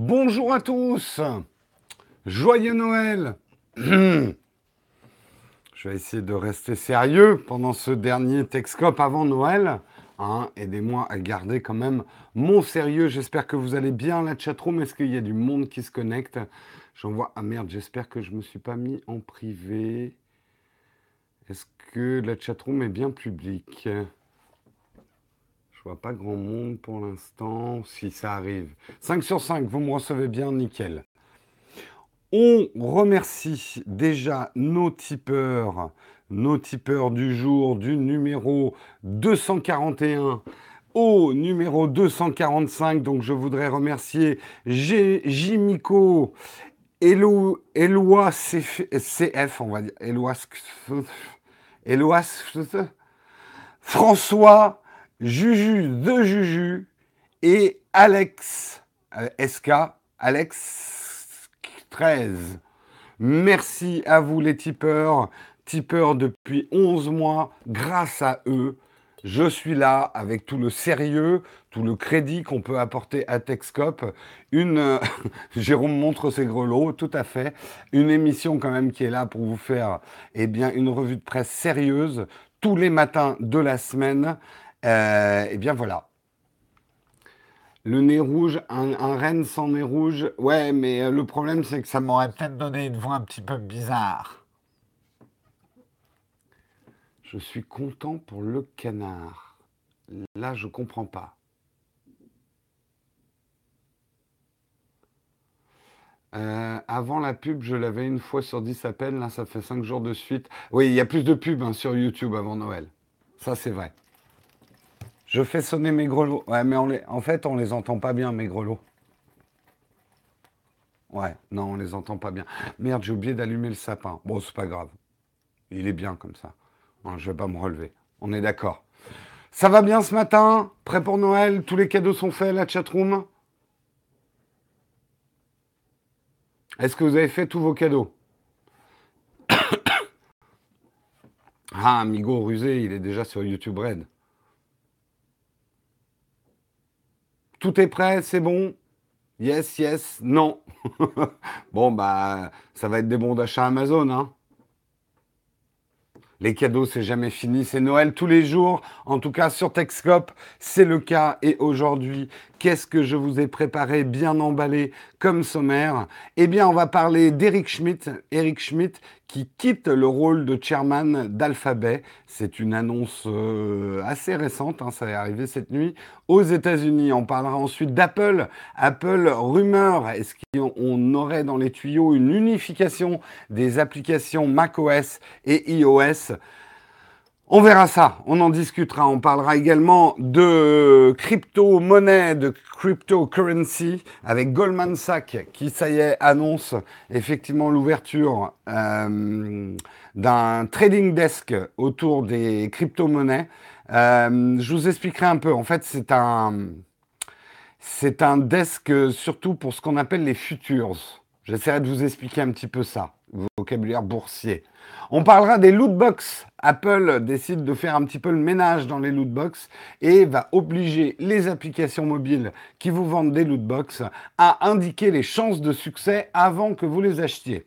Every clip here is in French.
Bonjour à tous. Joyeux Noël. Je vais essayer de rester sérieux pendant ce dernier Texcope avant Noël. Hein. Aidez-moi à garder quand même mon sérieux. J'espère que vous allez bien, la chatroom. Est-ce qu'il y a du monde qui se connecte? J'en vois. Ah merde, j'espère que je ne me suis pas mis en privé. Est-ce que la chatroom est bien publique? Je vois pas grand monde pour l'instant, si ça arrive. 5 sur 5, vous me recevez bien, nickel. On remercie déjà nos tipeurs, nos tipeurs du jour du numéro 241 au numéro 245. Donc je voudrais remercier Jimico, Eloi CF, on va dire, Eloi Eloas, François, Juju de Juju et Alex euh, SK, Alex 13. Merci à vous les tipeurs, tipeurs depuis 11 mois, grâce à eux, je suis là avec tout le sérieux, tout le crédit qu'on peut apporter à Texcop. Une, euh, Jérôme montre ses grelots, tout à fait. Une émission quand même qui est là pour vous faire, eh bien, une revue de presse sérieuse tous les matins de la semaine. Euh, eh bien voilà. Le nez rouge, un, un renne sans nez rouge. Ouais, mais euh, le problème c'est que ça m'aurait peut-être donné une voix un petit peu bizarre. Je suis content pour le canard. Là, je comprends pas. Euh, avant la pub, je l'avais une fois sur 10 à peine. Là, ça fait 5 jours de suite. Oui, il y a plus de pubs hein, sur YouTube avant Noël. Ça, c'est vrai. Je fais sonner mes grelots. Ouais, mais en fait, on les entend pas bien, mes grelots. Ouais, non, on les entend pas bien. Merde, j'ai oublié d'allumer le sapin. Bon, c'est pas grave. Il est bien comme ça. Je je vais pas me relever. On est d'accord. Ça va bien ce matin? Prêt pour Noël? Tous les cadeaux sont faits, la chatroom? Est-ce que vous avez fait tous vos cadeaux? Ah, Amigo rusé, il est déjà sur YouTube Red. Tout est prêt, c'est bon? Yes, yes, non. bon, bah, ça va être des bons d'achat Amazon, hein les cadeaux, c'est jamais fini, c'est Noël tous les jours. En tout cas, sur Texcope, c'est le cas. Et aujourd'hui, qu'est-ce que je vous ai préparé bien emballé comme sommaire? Eh bien, on va parler d'Eric Schmidt. Eric Schmidt qui quitte le rôle de chairman d'Alphabet. C'est une annonce euh, assez récente, hein, ça est arrivé cette nuit aux États-Unis. On parlera ensuite d'Apple. Apple, rumeur, est-ce qu'on aurait dans les tuyaux une unification des applications macOS et iOS? On verra ça, on en discutera. On parlera également de crypto-monnaie, de cryptocurrency avec Goldman Sachs qui, ça y est, annonce effectivement l'ouverture euh, d'un trading desk autour des crypto-monnaies. Euh, je vous expliquerai un peu. En fait, c'est un, c'est un desk surtout pour ce qu'on appelle les futures. J'essaierai de vous expliquer un petit peu ça, vocabulaire boursier. On parlera des loot box. Apple décide de faire un petit peu le ménage dans les loot box et va obliger les applications mobiles qui vous vendent des loot box à indiquer les chances de succès avant que vous les achetiez.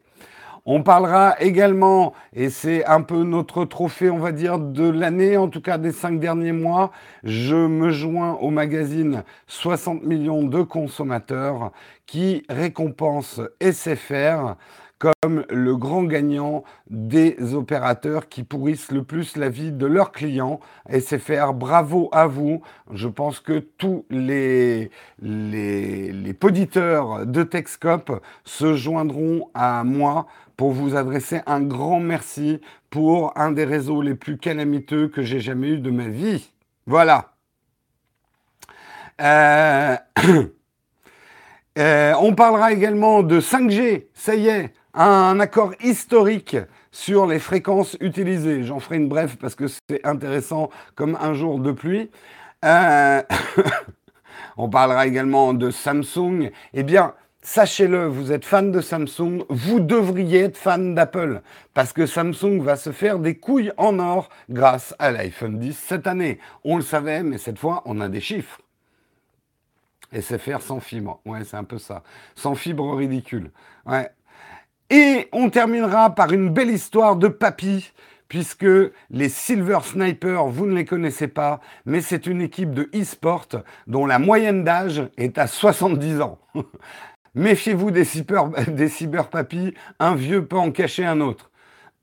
On parlera également, et c'est un peu notre trophée, on va dire, de l'année, en tout cas des cinq derniers mois, je me joins au magazine 60 millions de consommateurs qui récompense SFR comme le grand gagnant des opérateurs qui pourrissent le plus la vie de leurs clients. SFR, bravo à vous. Je pense que tous les, les, les poditeurs de Texcop se joindront à moi pour vous adresser un grand merci pour un des réseaux les plus calamiteux que j'ai jamais eu de ma vie. Voilà. Euh, euh, on parlera également de 5G. Ça y est, un accord historique sur les fréquences utilisées. J'en ferai une brève parce que c'est intéressant comme un jour de pluie. Euh, on parlera également de Samsung. Eh bien, sachez-le, vous êtes fan de Samsung, vous devriez être fan d'Apple parce que Samsung va se faire des couilles en or grâce à l'iPhone 10 cette année. On le savait, mais cette fois, on a des chiffres. SFR sans fibre. Ouais, c'est un peu ça. Sans fibre ridicule. Ouais. Et on terminera par une belle histoire de papy, puisque les Silver Snipers, vous ne les connaissez pas, mais c'est une équipe de e-sport dont la moyenne d'âge est à 70 ans. Méfiez-vous des cyber, des un vieux peut en cacher un autre.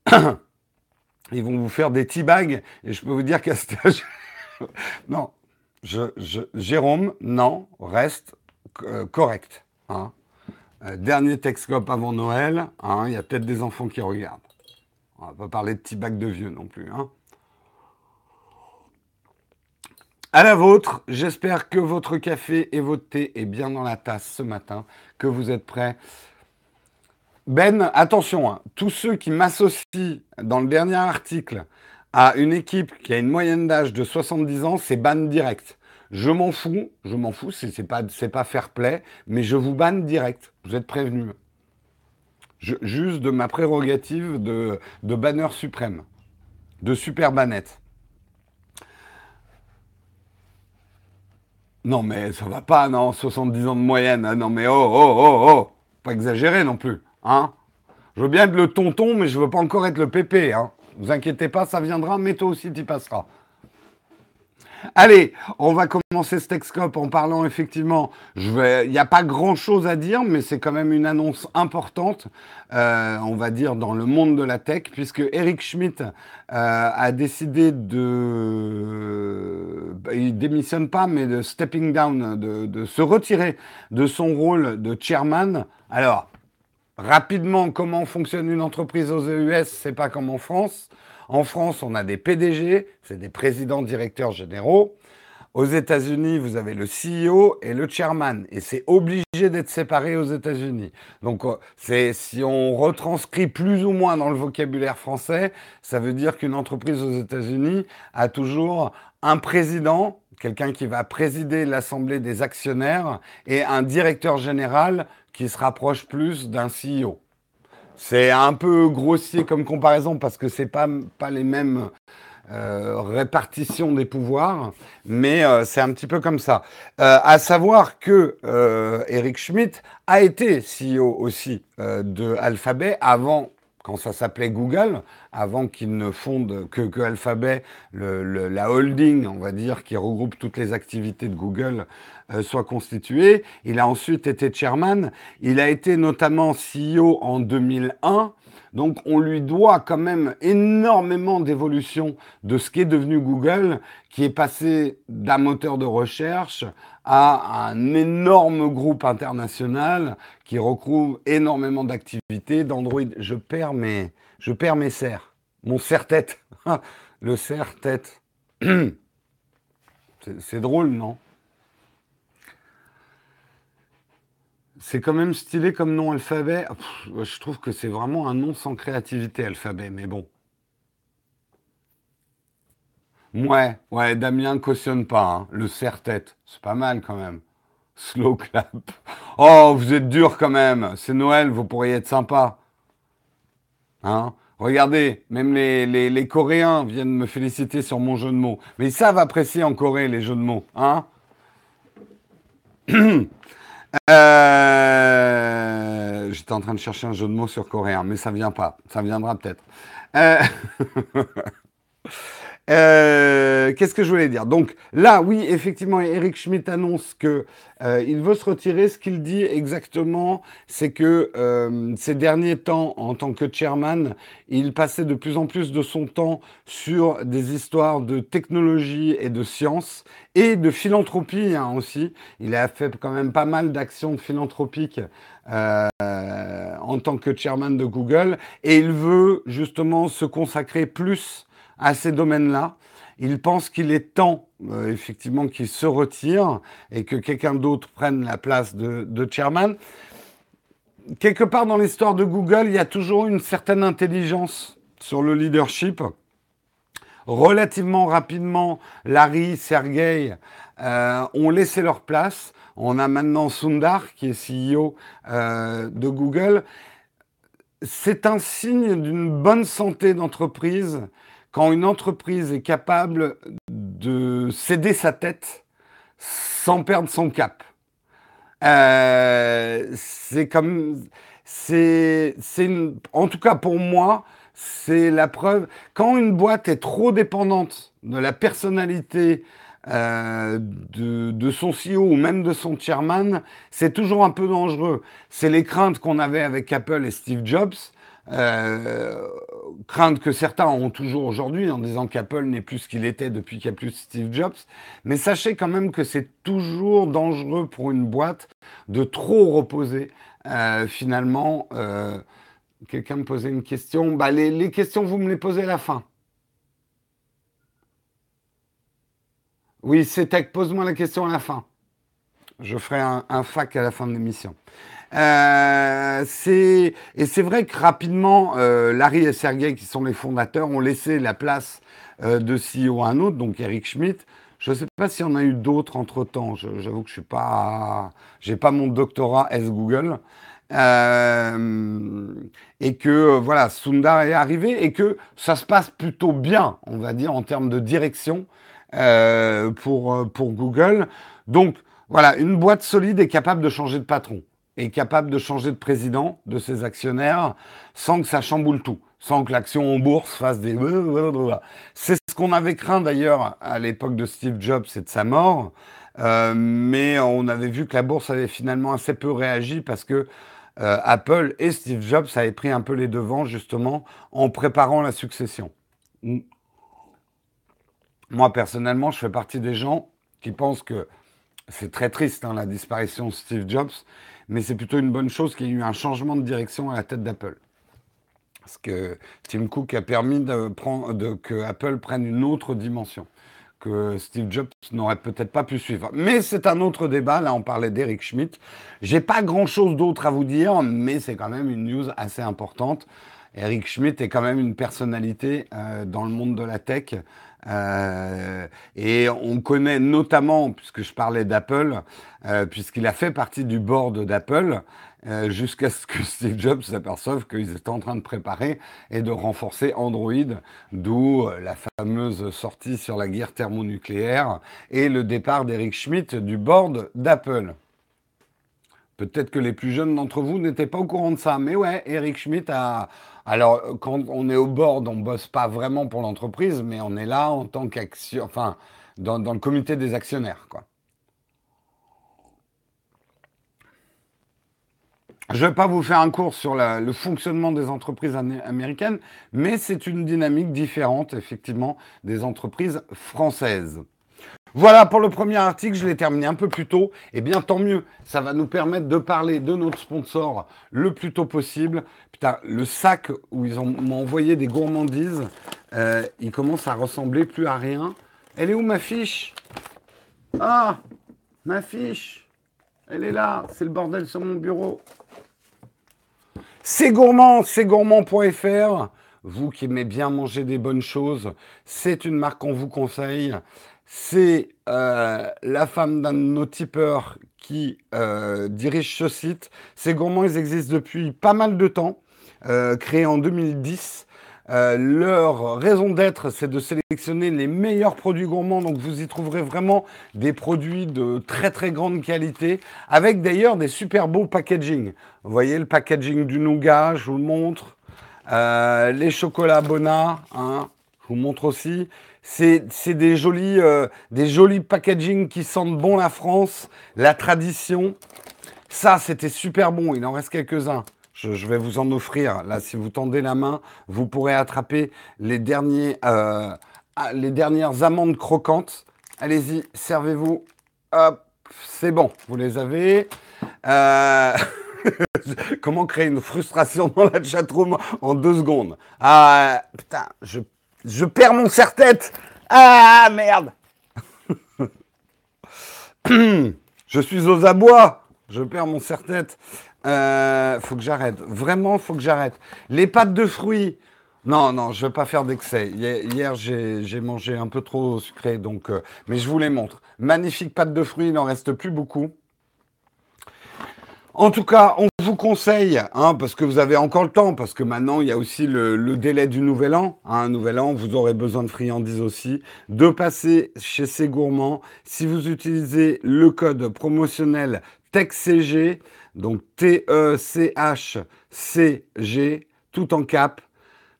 Ils vont vous faire des teabags, et je peux vous dire qu'à ce âge... non, Jérôme, non, reste euh, correct. Hein. Euh, dernier Texcope avant Noël, hein, il y a peut-être des enfants qui regardent. On va pas parler de teabag de vieux non plus. Hein. À la vôtre, j'espère que votre café et votre thé est bien dans la tasse ce matin, que vous êtes prêts. Ben, attention, hein, tous ceux qui m'associent dans le dernier article à une équipe qui a une moyenne d'âge de 70 ans, c'est ban direct. Je m'en fous, je m'en fous, c'est pas, pas fair play, mais je vous banne direct. Vous êtes prévenus. juste de ma prérogative de, de banner suprême, de super banette. Non, mais ça va pas, non, 70 ans de moyenne. Ah, non, mais oh, oh, oh, oh, pas exagérer non plus, hein. Je veux bien être le tonton, mais je veux pas encore être le pépé, hein. Vous inquiétez pas, ça viendra, mais toi aussi tu passeras. Allez, on va commencer ce Texcope en parlant effectivement. Il n'y a pas grand-chose à dire, mais c'est quand même une annonce importante, euh, on va dire dans le monde de la tech, puisque Eric Schmidt euh, a décidé de, bah, il démissionne pas, mais de stepping down, de, se retirer de son rôle de chairman. Alors, rapidement, comment fonctionne une entreprise aux EUS, c'est pas comme en France. En France, on a des PDG, c'est des présidents directeurs généraux. Aux États-Unis, vous avez le CEO et le chairman, et c'est obligé d'être séparé aux États-Unis. Donc, euh, c'est si on retranscrit plus ou moins dans le vocabulaire français, ça veut dire qu'une entreprise aux États-Unis a toujours un président, quelqu'un qui va présider l'assemblée des actionnaires, et un directeur général qui se rapproche plus d'un CEO. C'est un peu grossier comme comparaison parce que c'est pas pas les mêmes euh, répartitions des pouvoirs, mais euh, c'est un petit peu comme ça. Euh, à savoir que Eric Schmidt a été CEO aussi de Alphabet avant ça s'appelait Google, avant qu'il ne fonde que, que Alphabet, la holding, on va dire, qui regroupe toutes les activités de Google, euh, soit constituée. Il a ensuite été chairman. Il a été notamment CEO en 2001. Donc on lui doit quand même énormément d'évolution de ce qui est devenu Google, qui est passé d'un moteur de recherche à un énorme groupe international qui recouvre énormément d'activités d'Android. Je perds mes, je perds mes serres, mon serre-tête, le serre-tête. C'est drôle, non? C'est quand même stylé comme nom alphabet. je trouve que c'est vraiment un nom sans créativité, alphabet, mais bon. Ouais, ouais, Damien cautionne pas, hein. le serre-tête. C'est pas mal quand même. Slow clap. Oh, vous êtes dur quand même. C'est Noël, vous pourriez être sympa. Hein? Regardez, même les, Coréens viennent me féliciter sur mon jeu de mots. Mais ils savent apprécier en Corée les jeux de mots. Hein Euh, j'étais en train de chercher un jeu de mots sur coréen, mais ça vient pas. Ça viendra peut-être. Euh, Euh, qu'est-ce que je voulais dire? Donc là, oui, effectivement, Eric Schmidt annonce que euh, il veut se retirer. Ce qu'il dit exactement, c'est que euh, ces derniers temps, en tant que chairman, il passait de plus en plus de son temps sur des histoires de technologie et de science et de philanthropie hein, aussi. Il a fait quand même pas mal d'actions philanthropiques en tant que chairman de Google et il veut justement se consacrer plus à ces domaines-là. Il pense qu'il est temps, euh, effectivement, qu'il se retire et que quelqu'un d'autre prenne la place de, chairman. Quelque part dans l'histoire de Google, il y a toujours une certaine intelligence sur le leadership. Relativement rapidement, Larry, Sergey euh, ont laissé leur place. On a maintenant Sundar qui est CEO euh, de Google. C'est un signe d'une bonne santé d'entreprise quand une entreprise est capable de céder sa tête sans perdre son cap. Euh, c'est comme, c'est, en tout cas pour moi, c'est la preuve. Quand une boîte est trop dépendante de la personnalité euh, de, de, son CEO ou même de son chairman, c'est toujours un peu dangereux. C'est les craintes qu'on avait avec Apple et Steve Jobs. Euh, crainte que certains ont toujours aujourd'hui en disant qu'Apple n'est plus ce qu'il était depuis qu'il n'y a plus Steve Jobs. Mais sachez quand même que c'est toujours dangereux pour une boîte de trop reposer euh, finalement. Euh, Quelqu'un me posait une question. Bah, les, questions, vous me les posez à la fin. Oui, c'est. Pose-moi la question à la fin. Je ferai un fac à la fin de l'émission. Euh, et c'est vrai que rapidement, euh, Larry et Sergey, qui sont les fondateurs, ont laissé la place euh, de CEO à un autre, donc Eric Schmidt. Je ne sais pas s'il y en a eu d'autres entre temps. J'avoue que je suis pas, j'ai pas mon doctorat S Google. Euh, et que euh, voilà, Sundar est arrivé et que ça se passe plutôt bien, on va dire, en termes de direction euh, pour, euh, pour Google. Donc voilà, une boîte solide est capable de changer de patron est capable de changer de président, de ses actionnaires, sans que ça chamboule tout, sans que l'action en bourse fasse des... C'est ce qu'on avait craint d'ailleurs à l'époque de Steve Jobs et de sa mort, euh, mais on avait vu que la bourse avait finalement assez peu réagi parce que euh, Apple et Steve Jobs avaient pris un peu les devants justement en préparant la succession. Moi personnellement, je fais partie des gens qui pensent que c'est très triste hein, la disparition de Steve Jobs, mais c'est plutôt une bonne chose qu'il y ait eu un changement de direction à la tête d'Apple. Parce que Tim Cook a permis de que Apple prenne une autre dimension que Steve Jobs n'aurait peut-être pas pu suivre. Mais c'est un autre débat. Là, on parlait d'Eric Schmidt. J'ai pas grand-chose d'autre à vous dire, mais c'est quand même une news assez importante. Eric Schmidt est quand même une personnalité euh, dans le monde de la tech. Euh, et on connaît notamment, puisque je parlais d'Apple, euh, puisqu'il a fait partie du board d'Apple, euh, jusqu'à ce que Steve Jobs s'aperçoive qu'ils étaient en train de préparer et de renforcer Android, d'où la fameuse sortie sur la guerre thermonucléaire et le départ d'Eric Schmidt du board d'Apple. Peut-être que les plus jeunes d'entre vous n'étaient pas au courant de ça, mais ouais, Eric Schmidt a, alors, quand on est au board, on ne bosse pas vraiment pour l'entreprise, mais on est là en tant qu'action, enfin, dans, le comité des actionnaires, quoi. Je ne vais pas vous faire un cours sur le fonctionnement des entreprises américaines, mais c'est une dynamique différente, effectivement, des entreprises françaises. Voilà pour le premier article, je l'ai terminé un peu plus tôt. Eh bien tant mieux, ça va nous permettre de parler de notre sponsor le plus tôt possible. Putain, le sac où ils m'ont envoyé des gourmandises, euh, il commence à ressembler plus à rien. Elle est où ma fiche? Ah, ma fiche Elle est là, c'est le bordel sur mon bureau. C'est gourmand, c'est gourmand.fr. Vous qui aimez bien manger des bonnes choses, c'est une marque qu'on vous conseille c'est euh, la femme d'un de nos tipeurs qui euh, dirige ce site. Ces gourmands, ils existent depuis pas mal de temps, euh, créés en 2010. Euh, leur raison d'être, c'est de sélectionner les meilleurs produits gourmands. Donc, vous y trouverez vraiment des produits de très très grande qualité, avec d'ailleurs des super beaux packaging. Vous voyez le packaging du nougat, je vous le montre. Les chocolats Bona, hein, je vous montre aussi. C'est des jolis, euh, des jolis packaging qui sentent bon la France, la tradition. Ça, c'était super bon. Il en reste quelques-uns. Je, vais vous en offrir. Là, si vous tendez la main, vous pourrez attraper les, euh, ah, dernières amandes croquantes. Allez-y, servez-vous. Hop, c'est bon. Vous les avez. Euh... Comment créer une frustration dans la chatroom en deux secondes? Ah, putain, je je perds mon serre-tête. Ah, merde. je suis aux abois. Je perds mon serre-tête. Euh, faut que j'arrête. Vraiment, faut que j'arrête. Les pâtes de fruits. Non, non, je ne vais pas faire d'excès. Hier, j'ai mangé un peu trop sucré, donc, euh, mais je vous les montre. Magnifique pâte de fruits, il n'en reste plus beaucoup. En tout cas, on vous conseille, hein, parce que vous avez encore le temps, parce que maintenant il y a aussi le, délai du nouvel an. Hein, un nouvel an, vous aurez besoin de friandises aussi, de passer chez ces gourmands. Si vous utilisez le code promotionnel TechCG, donc T-E-C-H-C-G, tout en cap.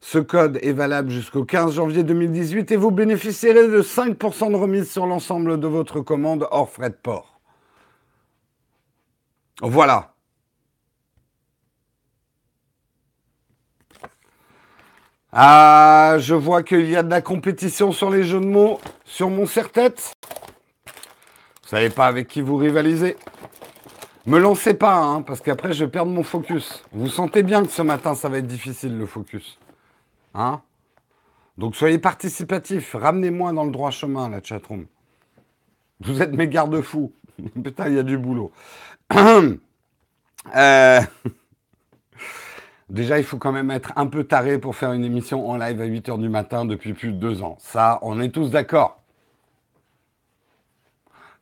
Ce code est valable jusqu'au 15 janvier 2018 et vous bénéficierez de 5% de remise sur l'ensemble de votre commande hors frais de port. Voilà. Ah, je vois qu'il y a de la compétition sur les jeux de mots sur mon serre-tête. Vous savez pas avec qui vous rivalisez. Me lancez pas, hein, parce qu'après je vais perdre mon focus. Vous sentez bien que ce matin ça va être difficile le focus. Hein? Donc soyez participatifs, ramenez-moi dans le droit chemin, la chatroom. Vous êtes mes garde-fous. Putain, il y a du boulot. euh... Déjà, il faut quand même être un peu taré pour faire une émission en live à 8h du matin depuis plus de deux ans. Ça, on est tous d'accord.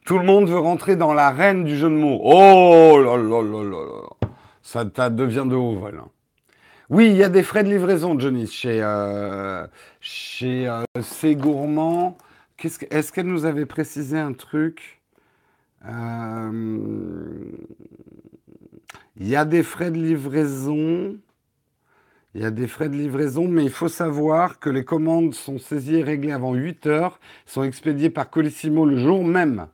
Tout le monde veut rentrer dans l'arène du jeu de mots. Oh là là là là là. Ça, devient de haut vol. Oui, il y a des frais de livraison, Johnny, chez, euh, chez euh. Est-ce qu'elle nous avait précisé un truc? Il y a des frais de livraison. Il y a des frais de livraison, mais il faut savoir que les commandes sont saisies et réglées avant 8 heures, sont expédiées par Colissimo le jour même.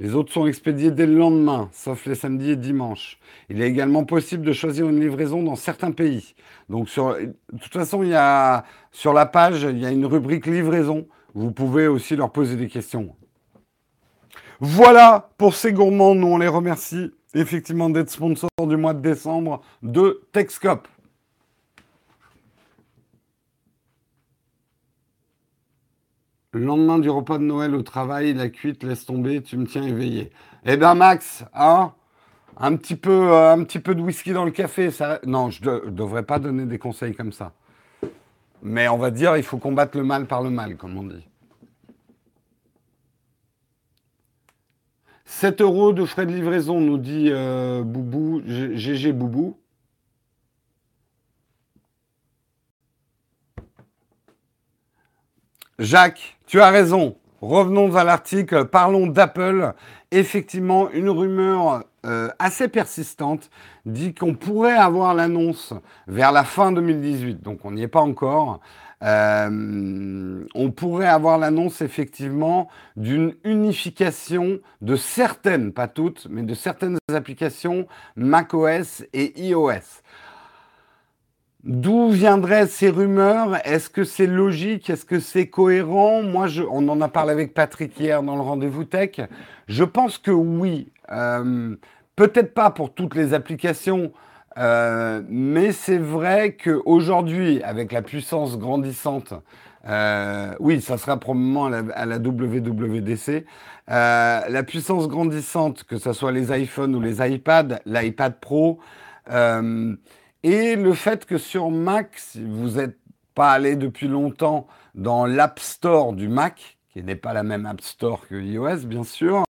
Les autres sont expédiées dès le lendemain, sauf les samedis et dimanches. Il est également possible de choisir une livraison dans certains pays. Donc, de toute façon, il y a, sur la page, il y a une rubrique livraison. Vous pouvez aussi leur poser des questions. Voilà pour ces gourmands. Nous, on les remercie effectivement d'être sponsors du mois de décembre de Texcop. Le lendemain du repas de Noël au travail, la cuite laisse tomber, tu me tiens éveillé. Eh ben Max, hein un petit peu, euh, un petit peu de whisky dans le café, ça. Non, je ne devrais pas donner des conseils comme ça. Mais on va dire, il faut combattre le mal par le mal, comme on dit. 7 euros de frais de livraison, nous dit euh, Boubou, GG Boubou. Jacques, tu as raison. Revenons à l'article. Parlons d'Apple. Effectivement, une rumeur euh, assez persistante dit qu'on pourrait avoir l'annonce vers la fin 2018. Donc, on n'y est pas encore. Euh, on pourrait avoir l'annonce effectivement d'une unification de certaines, pas toutes, mais de certaines applications macOS et iOS. D'où viendraient ces rumeurs? Est-ce que c'est logique? Est-ce que c'est cohérent? Moi, on en a parlé avec Patrick hier dans le rendez-vous tech. Je pense que oui. Euh, peut-être pas pour toutes les applications, euh, mais c'est vrai qu'aujourd'hui, avec la puissance grandissante, euh, oui, ça sera probablement à la, WWDC, la puissance grandissante, que ce soit les iPhones ou les iPads, l'iPad Pro, et le fait que sur Mac, si vous n'êtes pas allé depuis longtemps dans l'App Store du Mac, qui n'est pas la même App Store que iOS, bien sûr,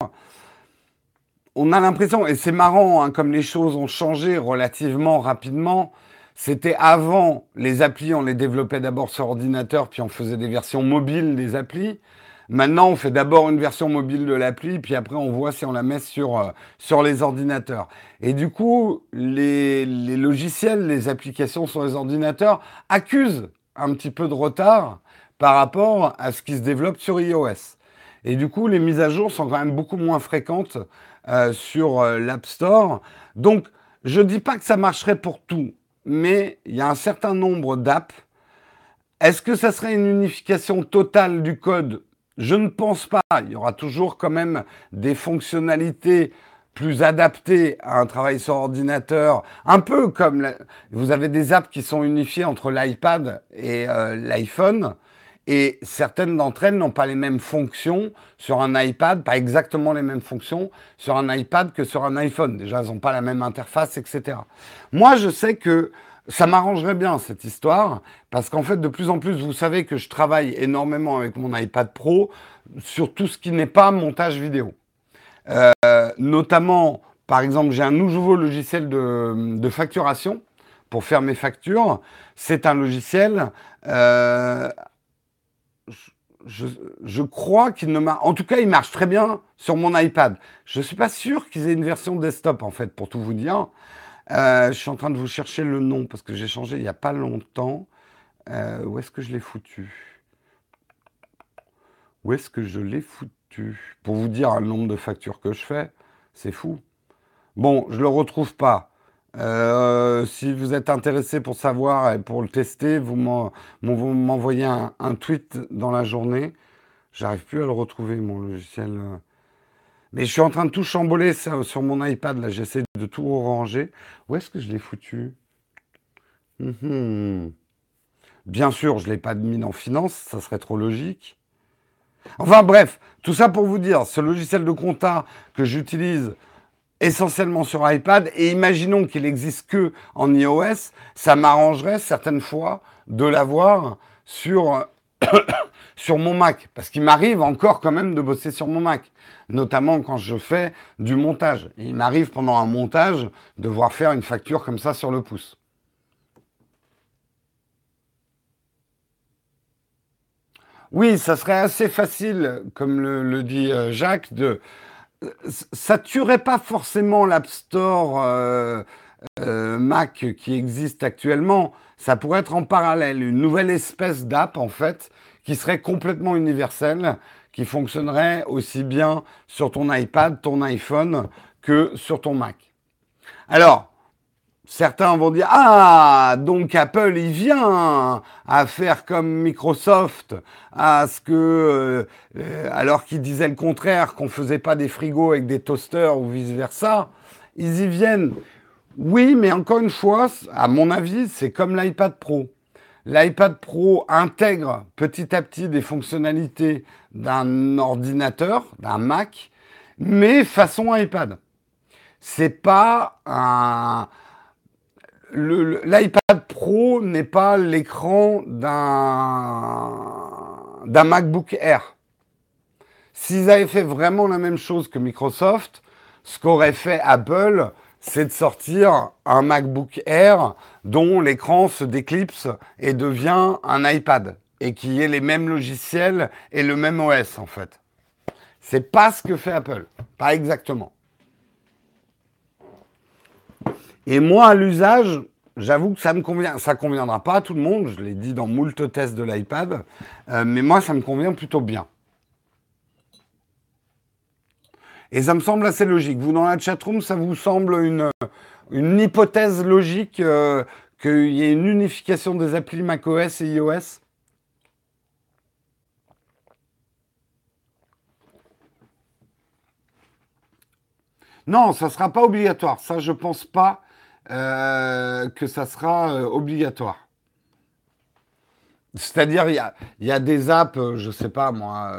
on a l'impression, et c'est marrant, hein, comme les choses ont changé relativement rapidement, c'était avant les applis, on les développait d'abord sur ordinateur, puis on faisait des versions mobiles des applis. Maintenant, on fait d'abord une version mobile de l'appli, puis après, on voit si on la met sur, euh, les ordinateurs. Et du coup, les, logiciels, les applications sur les ordinateurs accusent un petit peu de retard par rapport à ce qui se développe sur iOS. Et du coup, les mises à jour sont quand même beaucoup moins fréquentes euh, sur euh, l'App Store. Donc, je ne dis pas que ça marcherait pour tout, mais il y a un certain nombre d'apps. Est-ce que ça serait une unification totale du code? Je ne pense pas. Il y aura toujours quand même des fonctionnalités plus adaptées à un travail sur ordinateur, un peu comme vous avez des apps qui sont unifiées entre l'iPad et euh, l'iPhone, et certaines d'entre elles n'ont pas les mêmes fonctions sur un iPad, pas exactement les mêmes fonctions sur un iPad que sur un iPhone. Déjà, elles n'ont pas la même interface, etc. Moi, je sais que ça m'arrangerait bien cette histoire, parce qu'en fait, de plus en plus, vous savez que je travaille énormément avec mon iPad Pro sur tout ce qui n'est pas montage vidéo. Euh, notamment, par exemple, j'ai un nouveau logiciel de, facturation pour faire mes factures. C'est un logiciel, euh, je, crois qu'il ne m'a. En tout cas, il marche très bien sur mon iPad. Je ne suis pas sûr qu'ils aient une version desktop, en fait, pour tout vous dire. Euh, je suis en train de vous chercher le nom parce que j'ai changé il n'y a pas longtemps. Euh, où est-ce que je l'ai foutu? Où est-ce que je l'ai foutu? Pour vous dire le nombre de factures que je fais, c'est fou. Bon, je ne le retrouve pas. Euh, si vous êtes intéressé pour savoir et pour le tester, vous m'envoyez un, tweet dans la journée. J'arrive plus à le retrouver, mon logiciel. Mais je suis en train de tout chamboler ça, sur mon iPad. Là, j'essaie de tout ranger. Où est-ce que je l'ai foutu? Mhm. Bien sûr, je ne l'ai pas mis en finance, ça serait trop logique. Enfin bref, tout ça pour vous dire, ce logiciel de compta que j'utilise essentiellement sur iPad, et imaginons qu'il n'existe que en iOS, ça m'arrangerait certaines fois de l'avoir sur, sur mon Mac, parce qu'il m'arrive encore quand même de bosser sur mon Mac, notamment quand je fais du montage. il m'arrive pendant un montage de voir faire une facture comme ça sur le pouce. Oui, ça serait assez facile, comme le, dit euh, Jacques, de, ça tuerait pas forcément l'App Store euh, euh, Mac qui existe actuellement. Ça pourrait être en parallèle une nouvelle espèce d'app en fait qui serait complètement universelle, qui fonctionnerait aussi bien sur ton iPad, ton iPhone que sur ton Mac. Alors, Certains vont dire ah donc Apple il vient à faire comme Microsoft à ce que euh, alors qu'ils disaient le contraire qu'on faisait pas des frigos avec des toasters ou vice versa ils y viennent. Oui mais encore une fois à mon avis c'est comme l'iPad Pro. l'iPad Pro intègre petit à petit des fonctionnalités d'un ordinateur d'un Mac mais façon iPad. C'est pas un l'iPad Pro n'est pas l'écran d'un MacBook Air. S'ils avaient fait vraiment la même chose que Microsoft, ce qu'aurait fait Apple, c'est de sortir un MacBook Air dont l'écran se déclipse et devient un iPad et qui ait les mêmes logiciels et le même OS en fait. C'est pas ce que fait Apple, pas exactement. Et moi, à l'usage, j'avoue que ça me convient. Ça conviendra pas à tout le monde, je l'ai dit dans moult tests de l'iPad, euh, mais moi, ça me convient plutôt bien. Et ça me semble assez logique. Vous, dans la chatroom, ça vous semble une, hypothèse logique euh, qu'il y ait une unification des applis macOS et iOS? Non, ça ne sera pas obligatoire. Ça, je pense pas euh, que ça sera euh, obligatoire. C'est-à-dire, il y a, des apps, euh, je sais pas moi.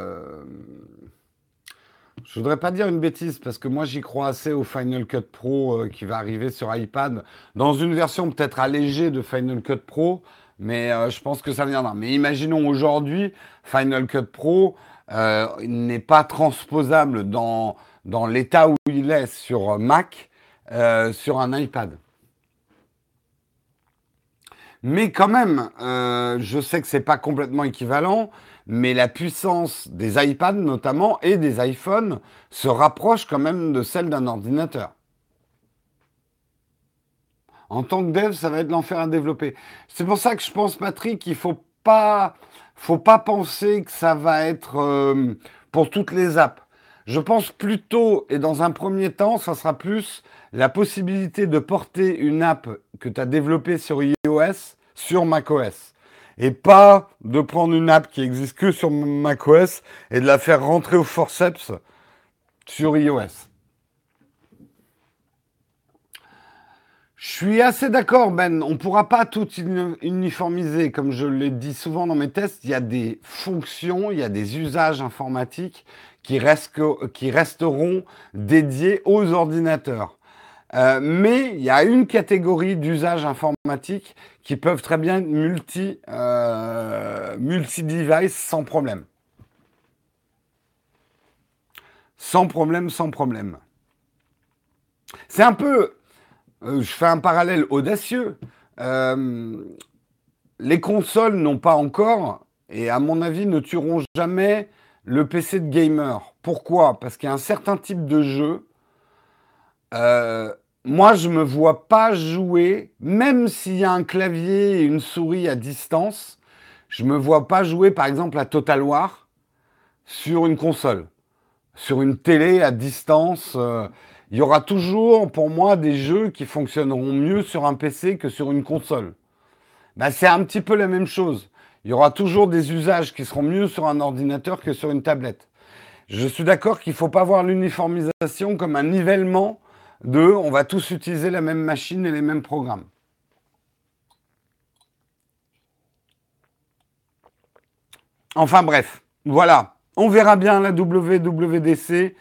je voudrais pas dire une bêtise parce que moi j'y crois assez au Final Cut Pro qui va arriver sur iPad dans une version peut-être allégée de Final Cut Pro, mais je pense que ça viendra. Mais imaginons aujourd'hui, Final Cut Pro n'est pas transposable dans, dans l'état où il est sur Mac, sur un iPad. Mais quand même, euh, je sais que c'est pas complètement équivalent, mais la puissance des iPads notamment et des iPhones se rapproche quand même de celle d'un ordinateur. En tant que dev, ça va être l'enfer à développer. C'est pour ça que je pense, Patrick, qu'il faut pas, faut pas penser que ça va être euh, pour toutes les apps. Je pense plutôt, et dans un premier temps, ça sera plus la possibilité de porter une app que tu as développée sur iOS sur macOS. Et pas de prendre une app qui existe que sur macOS et de la faire rentrer au forceps sur iOS. Je suis assez d'accord, Ben. On ne pourra pas tout uniformiser. Comme je l'ai dit souvent dans mes tests, il y a des fonctions, il y a des usages informatiques qui, qui resteront dédiés aux ordinateurs. Euh, mais il y a une catégorie d'usages informatiques qui peuvent très bien multi, euh, multi-device sans problème. Sans problème, sans problème. C'est un peu, euh, je fais un parallèle audacieux. les consoles n'ont pas encore et à mon avis ne tueront jamais le PC de gamer. Pourquoi? Parce qu'il y a un certain type de jeu. Euh, moi, je me vois pas jouer, même s'il y a un clavier et une souris à distance, je me vois pas jouer par exemple à Total War sur une console, sur une télé à distance. Euh, il y aura toujours, pour moi, des jeux qui fonctionneront mieux sur un PC que sur une console. Ben, c'est un petit peu la même chose. Il y aura toujours des usages qui seront mieux sur un ordinateur que sur une tablette. Je suis d'accord qu'il ne faut pas voir l'uniformisation comme un nivellement de on va tous utiliser la même machine et les mêmes programmes. Enfin bref, voilà. On verra bien la WWDC.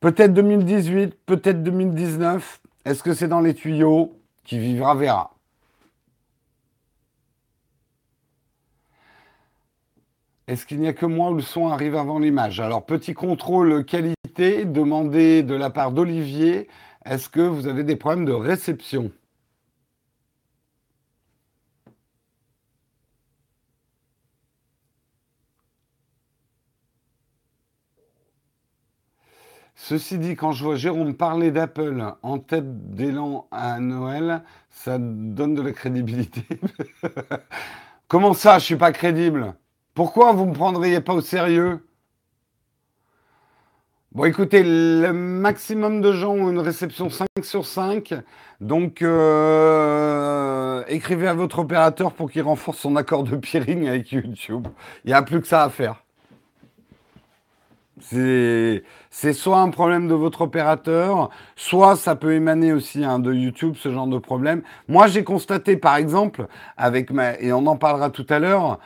Peut-être 2018, peut-être 2019. Est-ce que c'est dans les tuyaux? Qui vivra verra. Est-ce qu'il n'y a que moi où le son arrive avant l'image? Alors, petit contrôle qualité demandé de la part d'Olivier. Est-ce que vous avez des problèmes de réception? Ceci dit, quand je vois Jérôme parler d'Apple en tête d'élan à Noël, ça donne de la crédibilité. Comment ça, je suis pas crédible? Pourquoi vous me prendriez pas au sérieux? Bon, écoutez, le maximum de gens ont une réception 5 sur 5. Donc, euh, écrivez à votre opérateur pour qu'il renforce son accord de peering avec YouTube. Il n'y a plus que ça à faire. C'est soit un problème de votre opérateur, soit ça peut émaner aussi hein, de YouTube, ce genre de problème. Moi, j'ai constaté, par exemple, avec ma, et on en parlera tout à l'heure,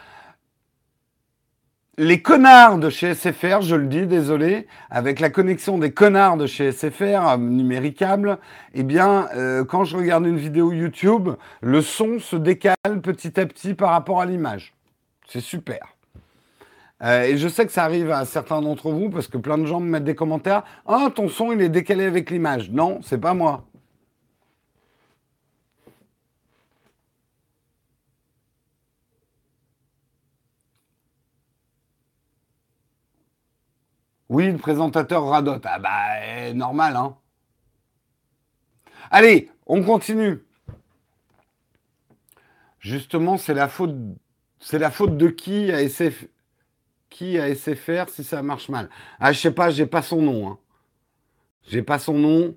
les connards de chez SFR, je le dis, désolé, avec la connexion des connards de chez SFR, numéricable, eh bien, euh, quand je regarde une vidéo YouTube, le son se décale petit à petit par rapport à l'image. C'est super. Euh, et je sais que ça arrive à certains d'entre vous parce que plein de gens me mettent des commentaires. Ah, ton son, il est décalé avec l'image. Non, c'est pas moi. Oui, le présentateur radote. Ah bah, normal, hein. Allez, on continue. Justement, c'est la faute, c'est la faute de qui à SF, qui à SFR si ça marche mal? Ah, je sais pas, j'ai pas son nom. Hein. J'ai pas son nom.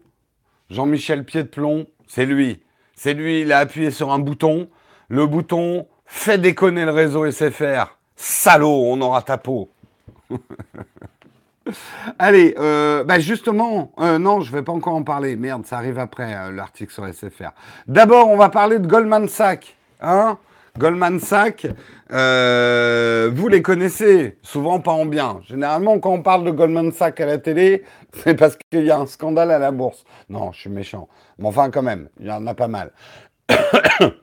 Jean-Michel Pied de Plomb, c'est lui. C'est lui, il a appuyé sur un bouton. Le bouton fait déconner le réseau SFR. Salaud, on aura ta peau. Allez, euh, bah justement, euh, non, je vais pas encore en parler. Merde, ça arrive après euh, l'article sur SFR. D'abord, on va parler de Goldman Sachs. Hein Goldman Sachs, vous les connaissez, souvent pas en bien. Généralement, quand on parle de Goldman Sachs à la télé, c'est parce qu'il y a un scandale à la bourse. Non, je suis méchant. Mais enfin, quand même, il y en a pas mal.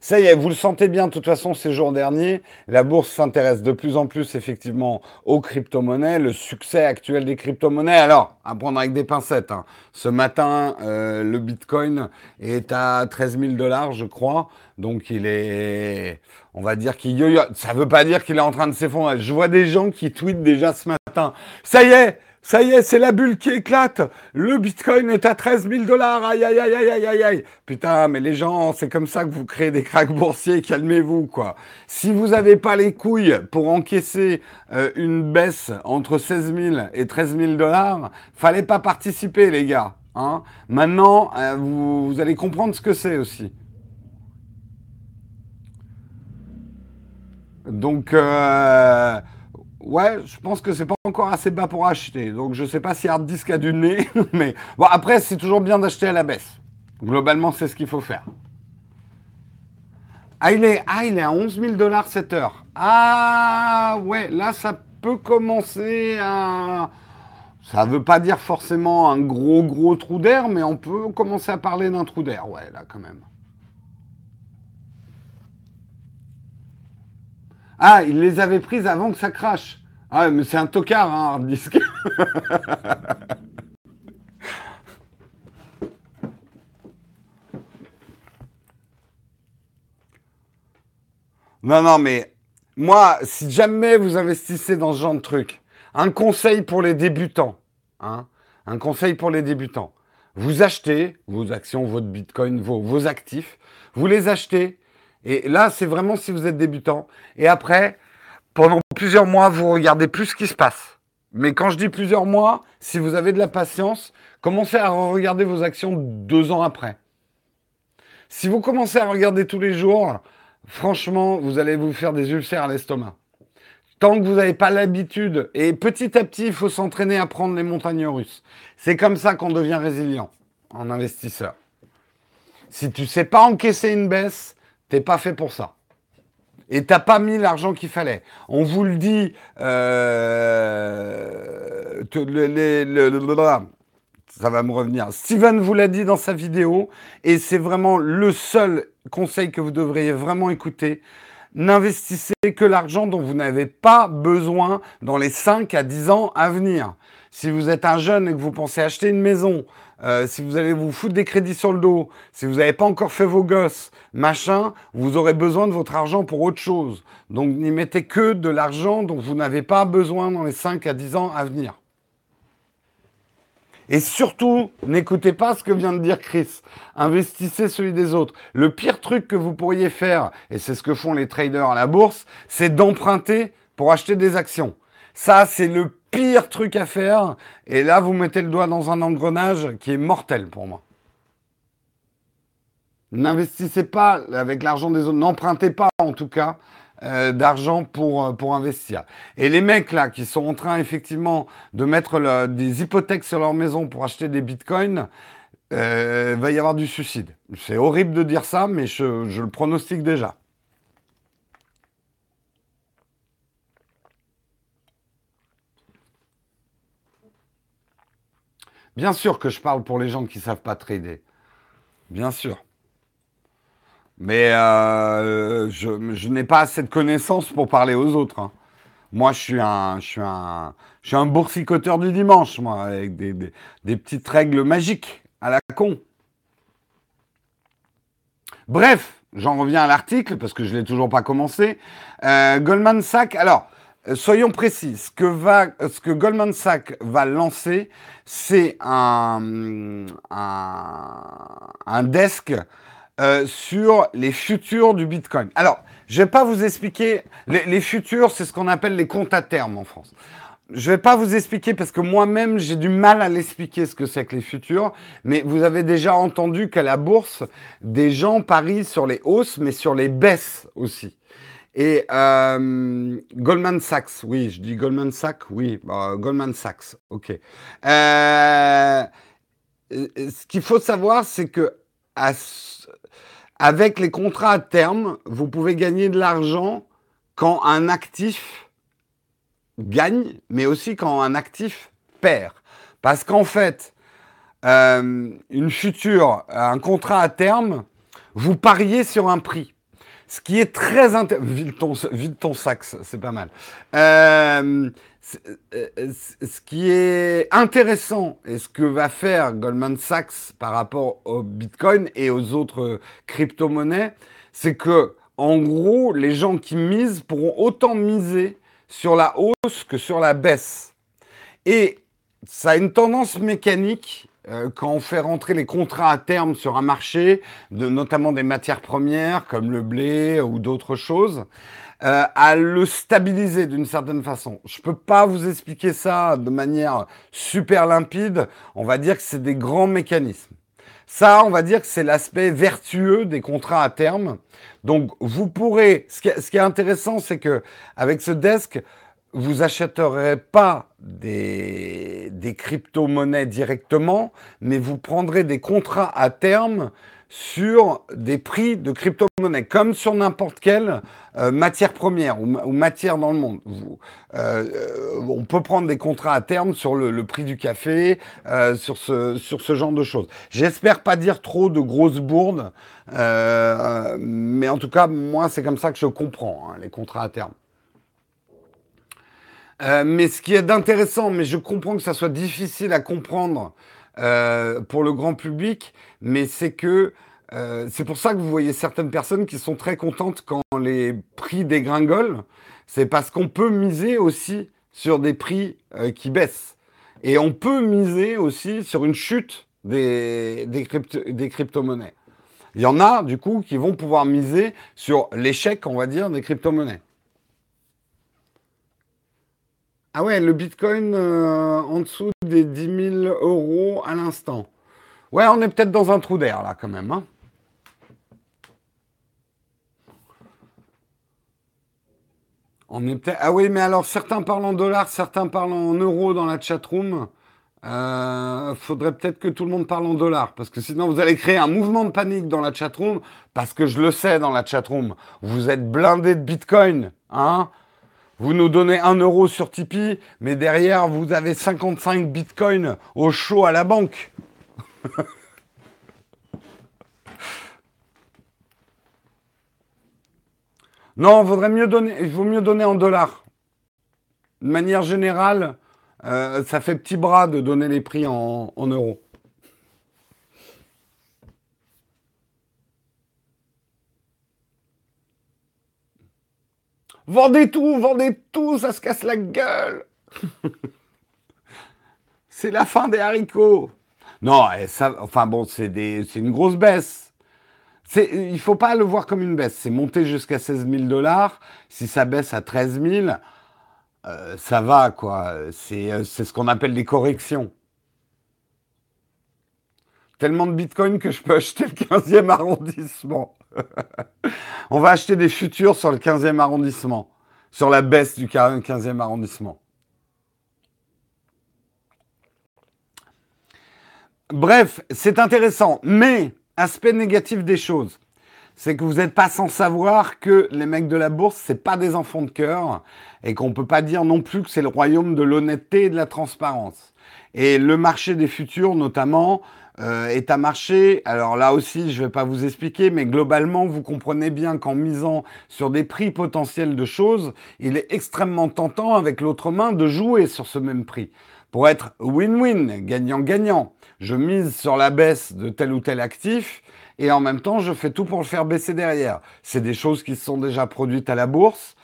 Ça y est, vous le sentez bien, de toute façon, ces jours derniers, la bourse s'intéresse de plus en plus effectivement aux crypto-monnaies, le succès actuel des crypto-monnaies. Alors, à prendre avec des pincettes. Hein. Ce matin, euh, le Bitcoin est à 13 000 dollars, je crois. Donc, il est, on va dire qu'il Ça ne veut pas dire qu'il est en train de s'effondrer. Je vois des gens qui tweetent déjà ce matin. Ça y est, ça y est, c'est la bulle qui éclate. Le Bitcoin est à 13 000 dollars. Aïe, aïe, aïe, aïe, aïe, aïe. Putain, mais les gens, c'est comme ça que vous créez des cracks boursiers. Calmez-vous, quoi. Si vous n'avez pas les couilles pour encaisser euh, une baisse entre 16 000 et 13 000 dollars, fallait pas participer, les gars. Hein. Maintenant, euh, vous, allez comprendre ce que c'est aussi. Donc, euh, Ouais, je pense que c'est pas encore assez bas pour acheter. Donc je sais pas si Hard Disk a du nez, mais bon après c'est toujours bien d'acheter à la baisse. Globalement, c'est ce qu'il faut faire. Ah il, est, ah, il est à 11 000 dollars cette heure. Ah ouais, là ça peut commencer à... Ça veut pas dire forcément un gros gros trou d'air, mais on peut commencer à parler d'un trou d'air, ouais, là quand même. Ah, il les avait prises avant que ça crache. Ah, mais c'est un tocard, hein, hard disk. non, non, mais moi, si jamais vous investissez dans ce genre de truc, un conseil pour les débutants, hein, un conseil pour les débutants, vous achetez vos actions, votre bitcoin, vos actifs, vous les achetez, et là, c'est vraiment si vous êtes débutant, et après, pendant plusieurs mois, vous regardez plus ce qui se passe. Mais quand je dis plusieurs mois, si vous avez de la patience, commencez à regarder vos actions deux ans après. Si vous commencez à regarder tous les jours, franchement, vous allez vous faire des ulcères à l'estomac. Tant que vous n'avez pas l'habitude, et petit à petit, il faut s'entraîner à prendre les montagnes russes. C'est comme ça qu'on devient résilient en investisseur. Si tu ne sais pas encaisser une baisse, tu n'es pas fait pour ça. Et tu n'as pas mis l'argent qu'il fallait. On vous le dit, euh, ça va me revenir. Steven vous l'a dit dans sa vidéo, et c'est vraiment le seul conseil que vous devriez vraiment écouter. N'investissez que l'argent dont vous n'avez pas besoin dans les 5 à 10 ans à venir. Si vous êtes un jeune et que vous pensez acheter une maison, euh, si vous allez vous foutre des crédits sur le dos, si vous n'avez pas encore fait vos gosses, machin, vous aurez besoin de votre argent pour autre chose. Donc n'y mettez que de l'argent dont vous n'avez pas besoin dans les 5 à 10 ans à venir. Et surtout, n'écoutez pas ce que vient de dire Chris. Investissez celui des autres. Le pire truc que vous pourriez faire, et c'est ce que font les traders à la bourse, c'est d'emprunter pour acheter des actions. Ça, c'est le pire truc à faire. Et là, vous mettez le doigt dans un engrenage qui est mortel pour moi. N'investissez pas avec l'argent des autres. N'empruntez pas, en tout cas, euh, d'argent pour, euh, pour investir. Et les mecs là qui sont en train effectivement de mettre des hypothèques sur leur maison pour acheter des bitcoins, euh, va y avoir du suicide. C'est horrible de dire ça, mais je le pronostique déjà. Bien sûr que je parle pour les gens qui ne savent pas trader. Bien sûr. Mais euh, je, n'ai pas assez de connaissances pour parler aux autres. Hein. Moi, je suis un, je suis un, boursicoteur du dimanche, moi, avec des, petites règles magiques à la con. Bref, j'en reviens à l'article parce que je l'ai toujours pas commencé. Euh, Goldman Sachs. Alors, soyons précis. Ce que va, ce que Goldman Sachs va lancer, c'est un, un, desk euh, sur les futurs du Bitcoin. Alors, je vais pas vous expliquer. Les, futurs, c'est ce qu'on appelle les comptes à terme en France. Je vais pas vous expliquer parce que moi-même, j'ai du mal à l'expliquer ce que c'est que les futurs. Mais vous avez déjà entendu qu'à la bourse, des gens parient sur les hausses, mais sur les baisses aussi. Et euh, Goldman Sachs, oui, je dis Goldman Sachs, oui, bah, Goldman Sachs, ok. Euh, ce qu'il faut savoir, c'est que avec les contrats à terme, vous pouvez gagner de l'argent quand un actif gagne, mais aussi quand un actif perd. Parce qu'en fait, euh, une future, un contrat à terme, vous pariez sur un prix. Ce qui est très intéressant. Vide ton, c'est pas mal. Euh, euh, ce qui est intéressant et ce que va faire Goldman Sachs par rapport au Bitcoin et aux autres crypto-monnaies, c'est que, en gros, les gens qui misent pourront autant miser sur la hausse que sur la baisse. Et ça a une tendance mécanique euh, quand on fait rentrer les contrats à terme sur un marché, de, notamment des matières premières comme le blé ou d'autres choses. Euh, à le stabiliser d'une certaine façon. Je ne peux pas vous expliquer ça de manière super limpide. On va dire que c'est des grands mécanismes. Ça, on va dire que c'est l'aspect vertueux des contrats à terme. Donc, vous pourrez. Ce qui, est intéressant, c'est que avec ce desk, vous achèterez pas des, des crypto-monnaies directement, mais vous prendrez des contrats à terme sur des prix de crypto-monnaie, comme sur n'importe quelle euh, matière première ou, matière dans le monde. Euh, on peut prendre des contrats à terme sur le, prix du café, euh, sur, ce, sur ce genre de choses. J'espère pas dire trop de grosses bourdes, mais en tout cas, moi, c'est comme ça que je comprends hein, les contrats à terme. Mais ce qui est d'intéressant, mais je comprends que ça soit difficile à comprendre pour le grand public, mais c'est que euh, c'est pour ça que vous voyez certaines personnes qui sont très contentes quand les prix dégringolent. C'est parce qu'on peut miser aussi sur des prix euh, qui baissent. Et on peut miser aussi sur une chute des, des crypto-monnaies. Il y en a, du coup, qui vont pouvoir miser sur l'échec, on va dire, des crypto-monnaies. Ah ouais, le Bitcoin euh, en dessous des 10 000 euros à l'instant. Ouais, on est peut-être dans un trou d'air là quand même. Hein. on est peut-être. Ah oui, mais alors certains parlent en dollars, certains parlent en euros dans la chatroom. Euh, faudrait peut-être que tout le monde parle en dollars, parce que sinon vous allez créer un mouvement de panique dans la chatroom, parce que je le sais dans la chatroom, vous êtes blindé de Bitcoin, hein vous nous donnez un euro sur Tipeee, mais derrière, vous avez 55 bitcoins au chaud à la banque. non, vaudrait mieux donner, il vaut mieux donner en dollars. De manière générale, euh, ça fait petit bras de donner les prix en euros. Vendez tout, vendez tout, ça se casse la gueule. c'est la fin des haricots. Non, ça, enfin bon, c'est une grosse baisse. Il ne faut pas le voir comme une baisse. C'est monté jusqu'à 16 000 dollars. Si ça baisse à 13 000, euh, ça va, quoi. Euh, c'est ce qu'on appelle des corrections. Tellement de bitcoin que je peux acheter le 15e arrondissement. On va acheter des futurs sur le 15e arrondissement, sur la baisse du 15e arrondissement. Bref, c'est intéressant, mais aspect négatif des choses, c'est que vous n'êtes pas sans savoir que les mecs de la bourse, c'est pas des enfants de cœur et qu'on peut pas dire non plus que c'est le royaume de l'honnêteté et de la transparence. Et le marché des futurs, notamment, euh, est un marché, alors là aussi, je ne vais pas vous expliquer, mais globalement, vous comprenez bien qu'en misant sur des prix potentiels de choses, il est extrêmement tentant avec l'autre main de jouer sur ce même prix pour être win-win, gagnant-gagnant. Je mise sur la baisse de tel ou tel actif et en même temps, je fais tout pour le faire baisser derrière. C'est des choses qui se sont déjà produites à la bourse.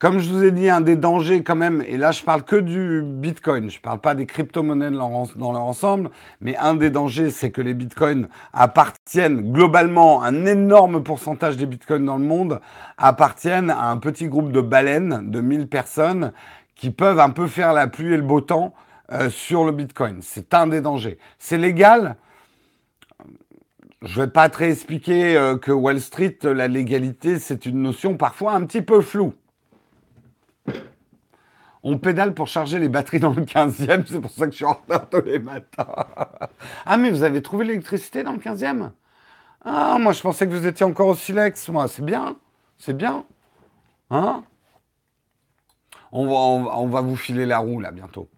Comme je vous ai dit, un des dangers quand même, et là je parle que du Bitcoin, je ne parle pas des crypto-monnaies dans leur ensemble, mais un des dangers, c'est que les Bitcoins appartiennent globalement, un énorme pourcentage des Bitcoins dans le monde appartiennent à un petit groupe de baleines de 1000 personnes qui peuvent un peu faire la pluie et le beau temps euh, sur le Bitcoin. C'est un des dangers. C'est légal je ne vais pas très expliquer euh, que Wall Street, la légalité, c'est une notion parfois un petit peu floue. On pédale pour charger les batteries dans le 15e, c'est pour ça que je suis en retard tous les matins. ah, mais vous avez trouvé l'électricité dans le 15e Ah, moi je pensais que vous étiez encore au silex, moi. C'est bien, c'est bien. Hein? On va, on va vous filer la roue là bientôt.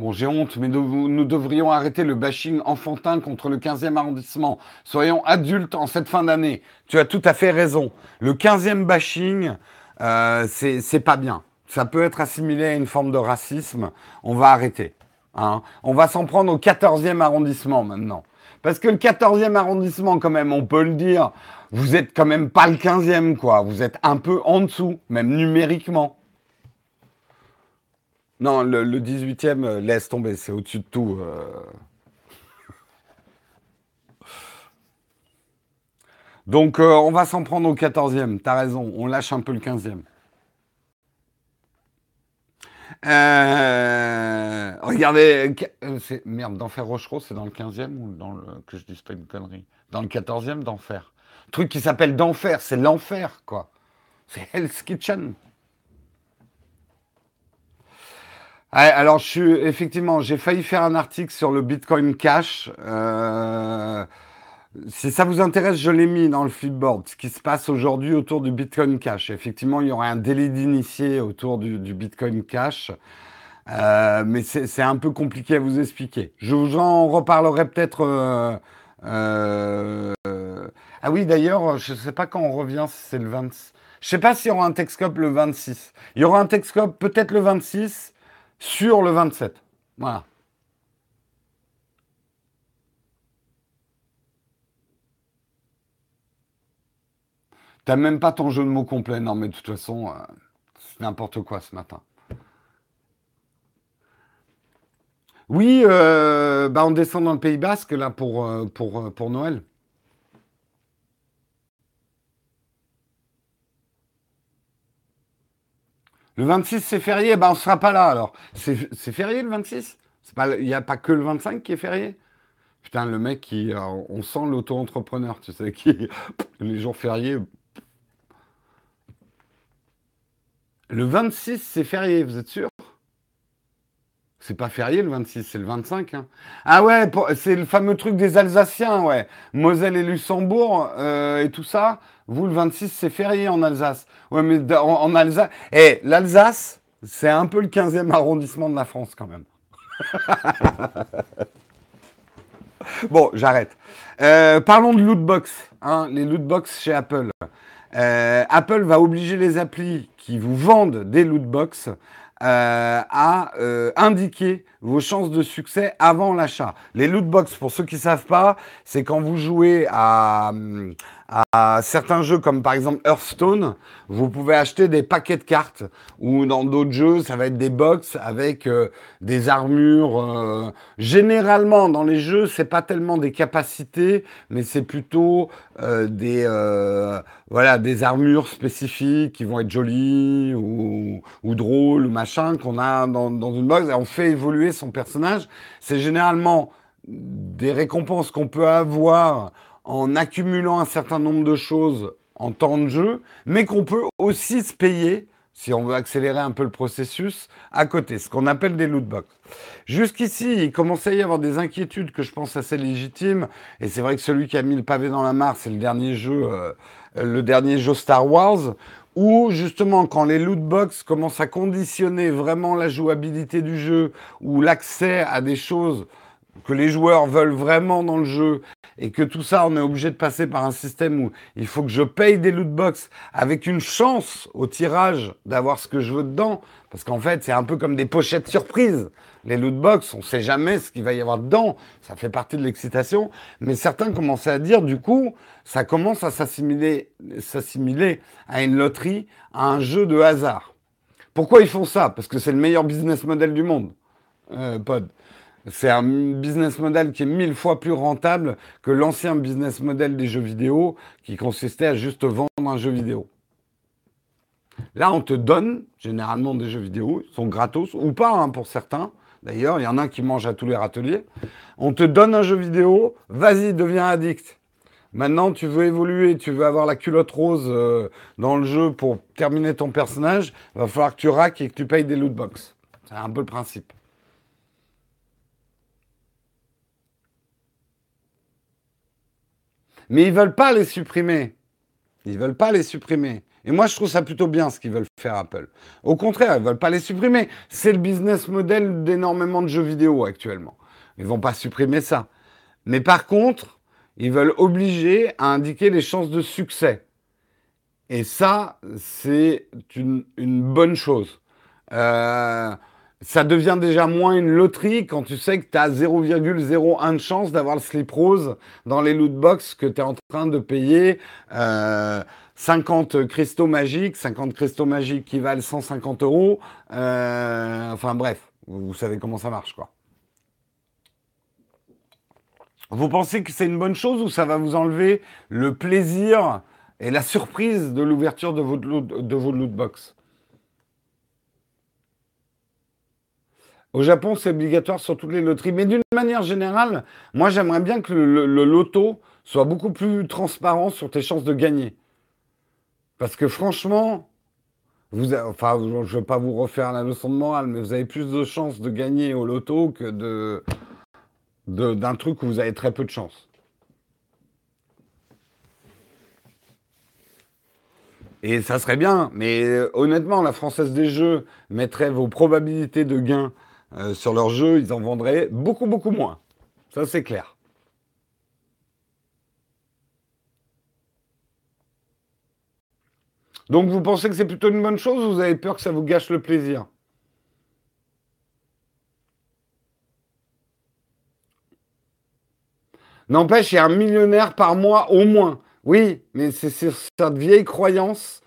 Bon, j'ai honte, mais nous, devrions arrêter le bashing enfantin contre le 15e arrondissement. Soyons adultes en cette fin d'année. Tu as tout à fait raison. Le 15e bashing, euh, c'est pas bien. Ça peut être assimilé à une forme de racisme. On va arrêter. Hein. On va s'en prendre au 14e arrondissement maintenant. Parce que le 14e arrondissement, quand même, on peut le dire, vous êtes quand même pas le 15e, quoi. Vous êtes un peu en dessous, même numériquement. Non, le, 18e, euh, laisse tomber, c'est au-dessus de tout. Euh. Donc, euh, on va s'en prendre au 14e. T'as raison, on lâche un peu le 15e. regardez, merde, d'enfer Rochereau, c'est dans le 15e ou dans le. que je dise pas une connerie? Dans le 14e d'enfer. Truc qui s'appelle d'enfer, c'est l'enfer, quoi. C'est Hell's Kitchen. Alors, je suis effectivement, j'ai failli faire un article sur le Bitcoin Cash. Euh, si ça vous intéresse, je l'ai mis dans le Flipboard. Ce qui se passe aujourd'hui autour du Bitcoin Cash. Effectivement, il y aura un délit d'initié autour du, Bitcoin Cash. Euh, mais c'est un peu compliqué à vous expliquer. Je vous en reparlerai peut-être. Euh, ah oui, d'ailleurs, je ne sais pas quand on revient, c'est le 20. Je sais pas s'il y aura un Texcope le 26. Il y aura un Texcope peut-être le 26 sur le 27. Voilà. T'as même pas ton jeu de mots complet. Non, mais de toute façon, euh, c'est n'importe quoi ce matin. Oui, euh, bah on descend dans le Pays Basque là pour, euh, pour, pour Noël. Le 26, c'est férié, bah on sera pas là alors. C'est férié le 26 Il n'y a pas que le 25 qui est férié? Putain, le mec qui. on sent l'auto-entrepreneur, tu sais, qui. Les jours fériés, Le 26, c'est férié, vous êtes sûr? C'est pas férié le 26, c'est le 25. Hein. Ah ouais, c'est le fameux truc des Alsaciens, ouais. Moselle et Luxembourg euh, et tout ça. Vous, le 26, c'est férié en Alsace. Ouais, mais en, Alsace. Eh, l'Alsace, c'est un peu le 15e arrondissement de la France quand même. bon, j'arrête. Euh, parlons de lootbox. Hein, les lootbox chez Apple. Euh, Apple va obliger les applis qui vous vendent des lootbox euh, à euh, indiquer vos chances de succès avant l'achat. Les lootbox, pour ceux qui ne savent pas, c'est quand vous jouez à, à certains jeux comme par exemple Hearthstone, vous pouvez acheter des paquets de cartes ou dans d'autres jeux, ça va être des box avec euh, des armures. Euh, généralement, dans les jeux, c'est pas tellement des capacités, mais c'est plutôt euh, des voilà des armures spécifiques qui vont être jolies ou, drôles ou machin qu'on a dans, dans une box et on fait évoluer son personnage. C'est généralement des récompenses qu'on peut avoir en accumulant un certain nombre de choses en temps de jeu, mais qu'on peut aussi se payer, si on veut accélérer un peu le processus, à côté, ce qu'on appelle des loot box. Jusqu'ici, il commençait à y avoir des inquiétudes que je pense assez légitimes, et c'est vrai que celui qui a mis le pavé dans la mare, c'est le dernier jeu, euh, le dernier jeu Star Wars, où justement quand les loot box commencent à conditionner vraiment la jouabilité du jeu ou l'accès à des choses que les joueurs veulent vraiment dans le jeu et que tout ça, on est obligé de passer par un système où il faut que je paye des loot box avec une chance au tirage d'avoir ce que je veux dedans. Parce qu'en fait, c'est un peu comme des pochettes surprises. Les loot box, on ne sait jamais ce qu'il va y avoir dedans. Ça fait partie de l'excitation. Mais certains commençaient à dire, du coup, ça commence à s'assimiler, à une loterie, à un jeu de hasard. Pourquoi ils font ça? Parce que c'est le meilleur business model du monde, euh, Pod. C'est un business model qui est mille fois plus rentable que l'ancien business model des jeux vidéo qui consistait à juste vendre un jeu vidéo. Là, on te donne généralement des jeux vidéo, ils sont gratos ou pas hein, pour certains. D'ailleurs, il y en a qui mangent à tous les râteliers. On te donne un jeu vidéo, vas-y, deviens addict. Maintenant, tu veux évoluer, tu veux avoir la culotte rose euh, dans le jeu pour terminer ton personnage, il va falloir que tu raques et que tu payes des loot box. C'est un peu le principe. Mais ils veulent pas les supprimer. Ils veulent pas les supprimer. Et moi, je trouve ça plutôt bien ce qu'ils veulent faire Apple. Au contraire, ils veulent pas les supprimer. C'est le business model d'énormément de jeux vidéo actuellement. Ils vont pas supprimer ça. Mais par contre, ils veulent obliger à indiquer les chances de succès. Et ça, c'est une, une, bonne chose. Euh, ça devient déjà moins une loterie quand tu sais que tu as 0,01 de chance d'avoir le slip rose dans les loot box que tu es en train de payer euh, 50 cristaux magiques, 50 cristaux magiques qui valent 150 euros. Euh, enfin bref, vous savez comment ça marche quoi. Vous pensez que c'est une bonne chose ou ça va vous enlever le plaisir et la surprise de l'ouverture de, votre de vos loot box? Au Japon, c'est obligatoire sur toutes les loteries. Mais d'une manière générale, moi, j'aimerais bien que le, loto soit beaucoup plus transparent sur tes chances de gagner. Parce que franchement, vous, enfin, je ne vais pas vous refaire la leçon de morale, mais vous avez plus de chances de gagner au loto que d'un truc où vous avez très peu de chance. Et ça serait bien, mais honnêtement, la Française des Jeux mettrait vos probabilités de gain euh, sur leur jeu, ils en vendraient beaucoup, beaucoup moins. Ça, c'est clair. Donc vous pensez que c'est plutôt une bonne chose ou vous avez peur que ça vous gâche le plaisir? N'empêche, il y a un millionnaire par mois au moins. Oui, mais c'est cette vieille croyance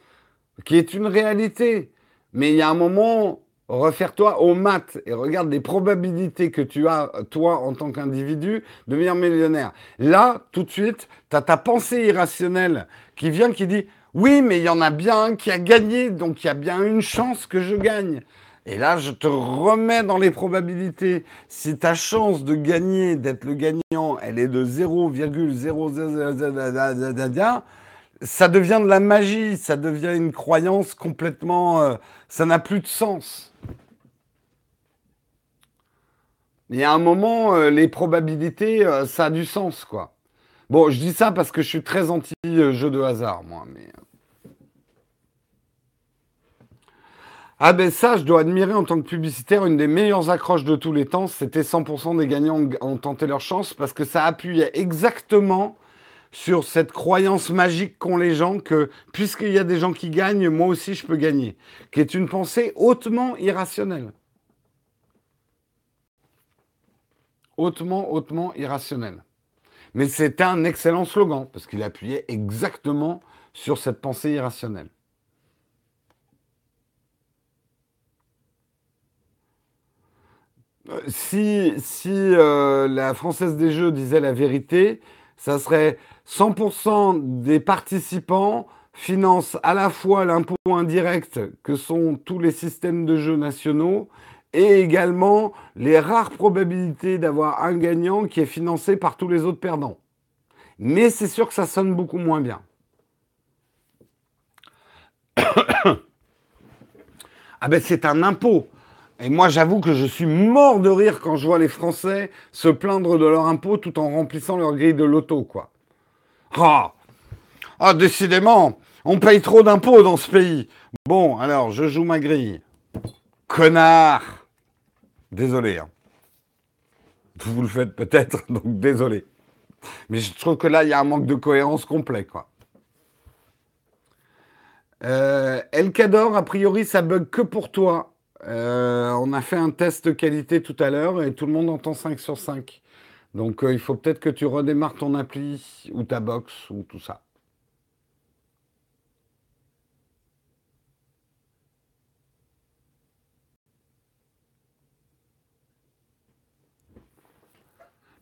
qui est une réalité. Mais il y a un moment, refaire-toi au maths et regarde les probabilités que tu as, toi, en tant qu'individu, de devenir millionnaire. Là, tout de suite, tu as ta pensée irrationnelle qui vient, qui dit, oui, mais il y en a bien un qui a gagné, donc il y a bien une chance que je gagne. Et là, je te remets dans les probabilités. Si ta chance de gagner, d'être le gagnant, elle est de 0,0, ça devient de la magie, ça devient une croyance complètement... Euh, ça n'a plus de sens. Il y a un moment, euh, les probabilités, euh, ça a du sens, quoi. Bon, je dis ça parce que je suis très anti-jeu de hasard, moi, mais... Ah ben ça, je dois admirer en tant que publicitaire, une des meilleures accroches de tous les temps, c'était 100% des gagnants ont tenté leur chance parce que ça appuyait exactement sur cette croyance magique qu'ont les gens que puisqu'il y a des gens qui gagnent, moi aussi je peux gagner, qui est une pensée hautement irrationnelle. Hautement, hautement irrationnelle. Mais c'était un excellent slogan parce qu'il appuyait exactement sur cette pensée irrationnelle. si, si euh, la Française des Jeux disait la vérité, ça serait 100% des participants financent à la fois l'impôt indirect que sont tous les systèmes de jeux nationaux et également les rares probabilités d'avoir un gagnant qui est financé par tous les autres perdants. Mais c'est sûr que ça sonne beaucoup moins bien. ah ben c'est un impôt. Et moi, j'avoue que je suis mort de rire quand je vois les Français se plaindre de leur impôt tout en remplissant leur grille de loto, quoi. Ah, ah décidément, on paye trop d'impôts dans ce pays. Bon, alors, je joue ma grille. Connard Désolé. Hein. Vous le faites peut-être, donc désolé. Mais je trouve que là, il y a un manque de cohérence complet, quoi. Euh, El Cador, a priori, ça bug que pour toi. Euh, on a fait un test qualité tout à l'heure et tout le monde entend 5 sur 5. Donc euh, il faut peut-être que tu redémarres ton appli ou ta box ou tout ça.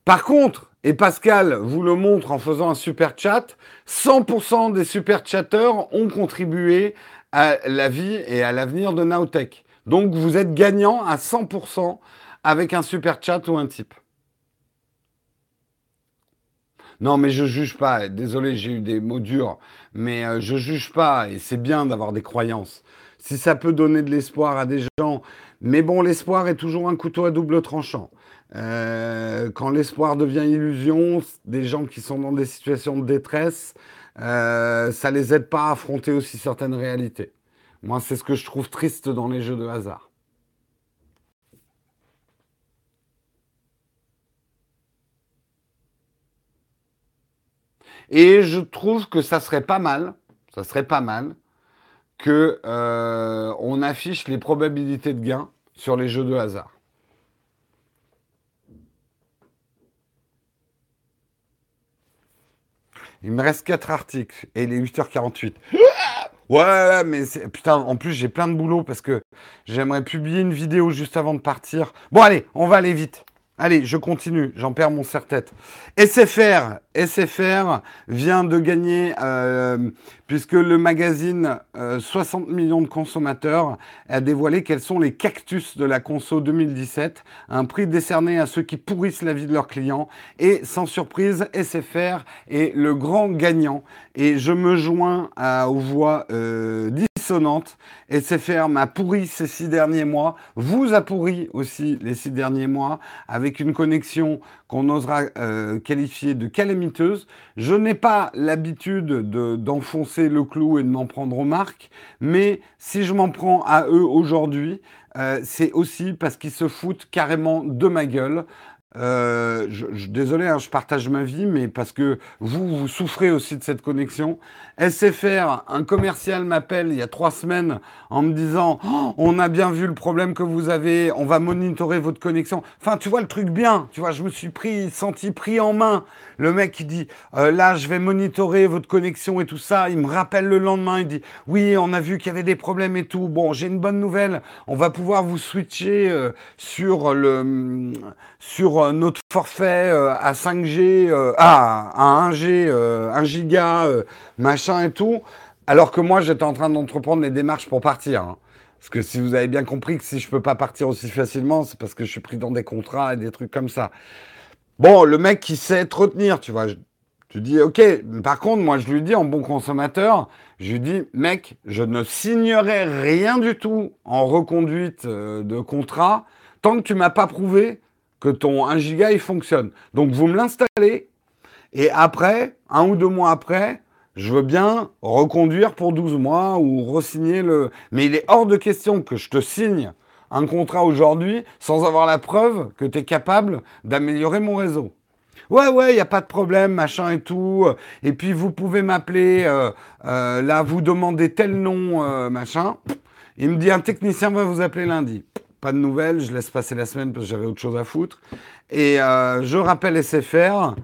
Par contre, et Pascal vous le montre en faisant un super chat, 100% des super chatteurs ont contribué à la vie et à l'avenir de Nowtech. Donc vous êtes gagnant à 100% avec un super chat ou un type. Non, mais je juge pas. Désolé, j'ai eu des mots durs, mais euh, je juge pas et c'est bien d'avoir des croyances. Si ça peut donner de l'espoir à des gens, mais bon, l'espoir est toujours un couteau à double tranchant. Euh, quand l'espoir devient illusion, des gens qui sont dans des situations de détresse, euh, ça les aide pas à affronter aussi certaines réalités. Moi, c'est ce que je trouve triste dans les jeux de hasard. Et je trouve que ça serait pas mal, ça serait pas mal que euh, on affiche les probabilités de gain sur les jeux de hasard. Il me reste 4 articles et il est 8h48. Ouais, mais putain, en plus j'ai plein de boulot parce que j'aimerais publier une vidéo juste avant de partir. Bon allez, on va aller vite. Allez, je continue, j'en perds mon serre-tête. SFR, SFR vient de gagner, euh, puisque le magazine 60 euh, millions de consommateurs a dévoilé quels sont les cactus de la conso 2017, un prix décerné à ceux qui pourrissent la vie de leurs clients. Et sans surprise, SFR est le grand gagnant. Et je me joins aux voix euh, dissonantes. SFR m'a pourri ces six derniers mois, vous a pourri aussi les six derniers mois, avec une connexion qu'on osera euh, qualifier de calamiteuse. Je n'ai pas l'habitude d'enfoncer le clou et de m'en prendre aux marques, mais si je m'en prends à eux aujourd'hui, euh, c'est aussi parce qu'ils se foutent carrément de ma gueule. Euh, je, désolé, hein, je partage ma vie, mais parce que vous, vous souffrez aussi de cette connexion. SFR, un commercial m'appelle il y a trois semaines en me disant oh, on a bien vu le problème que vous avez, on va monitorer votre connexion. Enfin, tu vois le truc bien, tu vois, je me suis pris, senti pris en main. Le mec qui dit euh, là, je vais monitorer votre connexion et tout ça. Il me rappelle le lendemain, il dit oui, on a vu qu'il y avait des problèmes et tout. Bon, j'ai une bonne nouvelle, on va pouvoir vous switcher euh, sur le sur euh, notre forfait euh, à 5G, euh, à, 1G, 1 giga, machin et tout, alors que moi j'étais en train d'entreprendre les démarches pour partir. Hein. Parce que si vous avez bien compris que si je peux pas partir aussi facilement, c'est parce que je suis pris dans des contrats et des trucs comme ça. Bon, le mec qui sait te retenir, tu vois, tu dis ok. Par contre, moi je lui dis en bon consommateur, je lui dis mec, je ne signerai rien du tout en reconduite de contrat tant que tu m'as pas prouvé que ton 1 giga il fonctionne. Donc vous me l'installez et après, un ou deux mois après, je veux bien reconduire pour 12 mois ou resigner le. Mais il est hors de question que je te signe un contrat aujourd'hui sans avoir la preuve que tu es capable d'améliorer mon réseau. Ouais, ouais, il n'y a pas de problème, machin et tout. Et puis vous pouvez m'appeler, euh, euh, là, vous demandez tel nom, euh, machin. Il me dit un technicien va vous appeler lundi pas de nouvelles, je laisse passer la semaine parce que j'avais autre chose à foutre. Et euh, je rappelle SFR.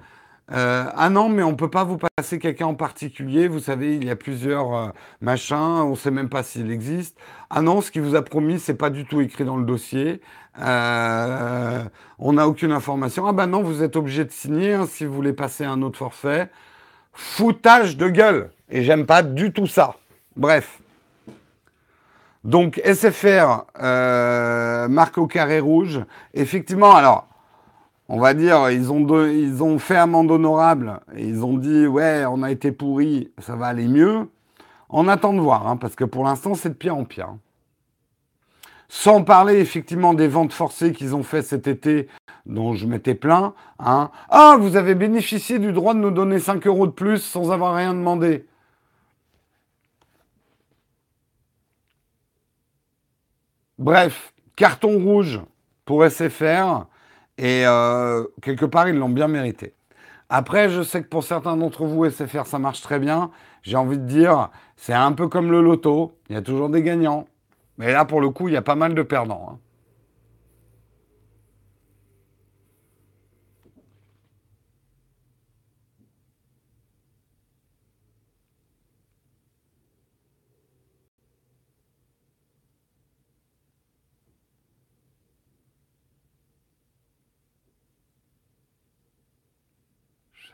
Euh, ah non, mais on ne peut pas vous passer quelqu'un en particulier. Vous savez, il y a plusieurs euh, machins. On ne sait même pas s'il existe. Ah non, ce qu'il vous a promis, c'est pas du tout écrit dans le dossier. on n'a aucune information. Ah bah non, vous êtes obligé de signer hein, si vous voulez passer un autre forfait. Foutage de gueule. Et j'aime pas du tout ça. Bref. Donc SFR, euh, marque carré rouge. Effectivement, alors, on va dire, ils ont, fait amende honorable et ils ont dit, ouais, on a été pourri, ça va aller mieux. On attend de voir, hein, parce que pour l'instant, c'est de pire en pire. Sans parler effectivement des ventes forcées qu'ils ont fait cet été, dont je m'étais plaint. Hein. Ah, vous avez bénéficié du droit de nous donner 5 euros de plus sans avoir rien demandé. Bref, carton rouge pour SFR. Et euh, quelque part, ils l'ont bien mérité. Après, je sais que pour certains d'entre vous, SFR, ça marche très bien. J'ai envie de dire, c'est un peu comme le loto. Il y a toujours des gagnants. Mais là, pour le coup, il y a pas mal de perdants. Hein.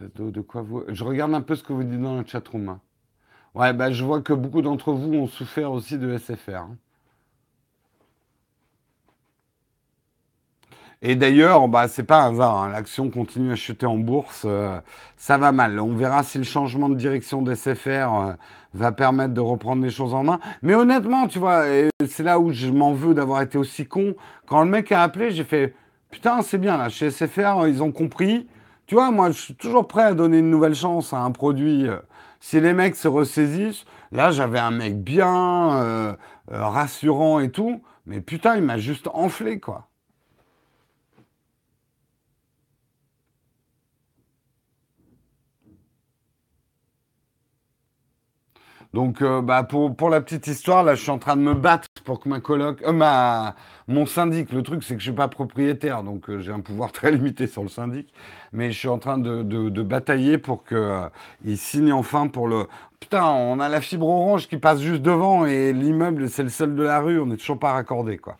Je regarde un peu ce que vous dites dans le chatroom. Hein. Ouais, bah, je vois que beaucoup d'entre vous ont souffert aussi de SFR. Hein. Et d'ailleurs, bah, c'est pas un hasard, hein. l'action continue à chuter en bourse, euh, ça va mal. On verra si le changement de direction de SFR euh, va permettre de reprendre les choses en main. Mais honnêtement, tu vois, c'est là où je m'en veux d'avoir été aussi con. Quand le mec a appelé, j'ai fait, putain, c'est bien là, chez SFR, ils ont compris, tu vois, moi, je suis toujours prêt à donner une nouvelle chance à un produit. Euh, si les mecs se ressaisissent, là, j'avais un mec bien euh, euh, rassurant et tout, mais putain, il m'a juste enflé, quoi. Donc, euh, bah, pour, la petite histoire, là, je suis en train de me battre pour que ma coloc, euh, mon syndic, le truc, c'est que je suis pas propriétaire, donc euh, j'ai un pouvoir très limité sur le syndic, mais je suis en train de, batailler pour qu'il signe enfin pour le. Putain, on a la fibre orange qui passe juste devant et l'immeuble, c'est le seul de la rue, on n'est toujours pas raccordé, quoi.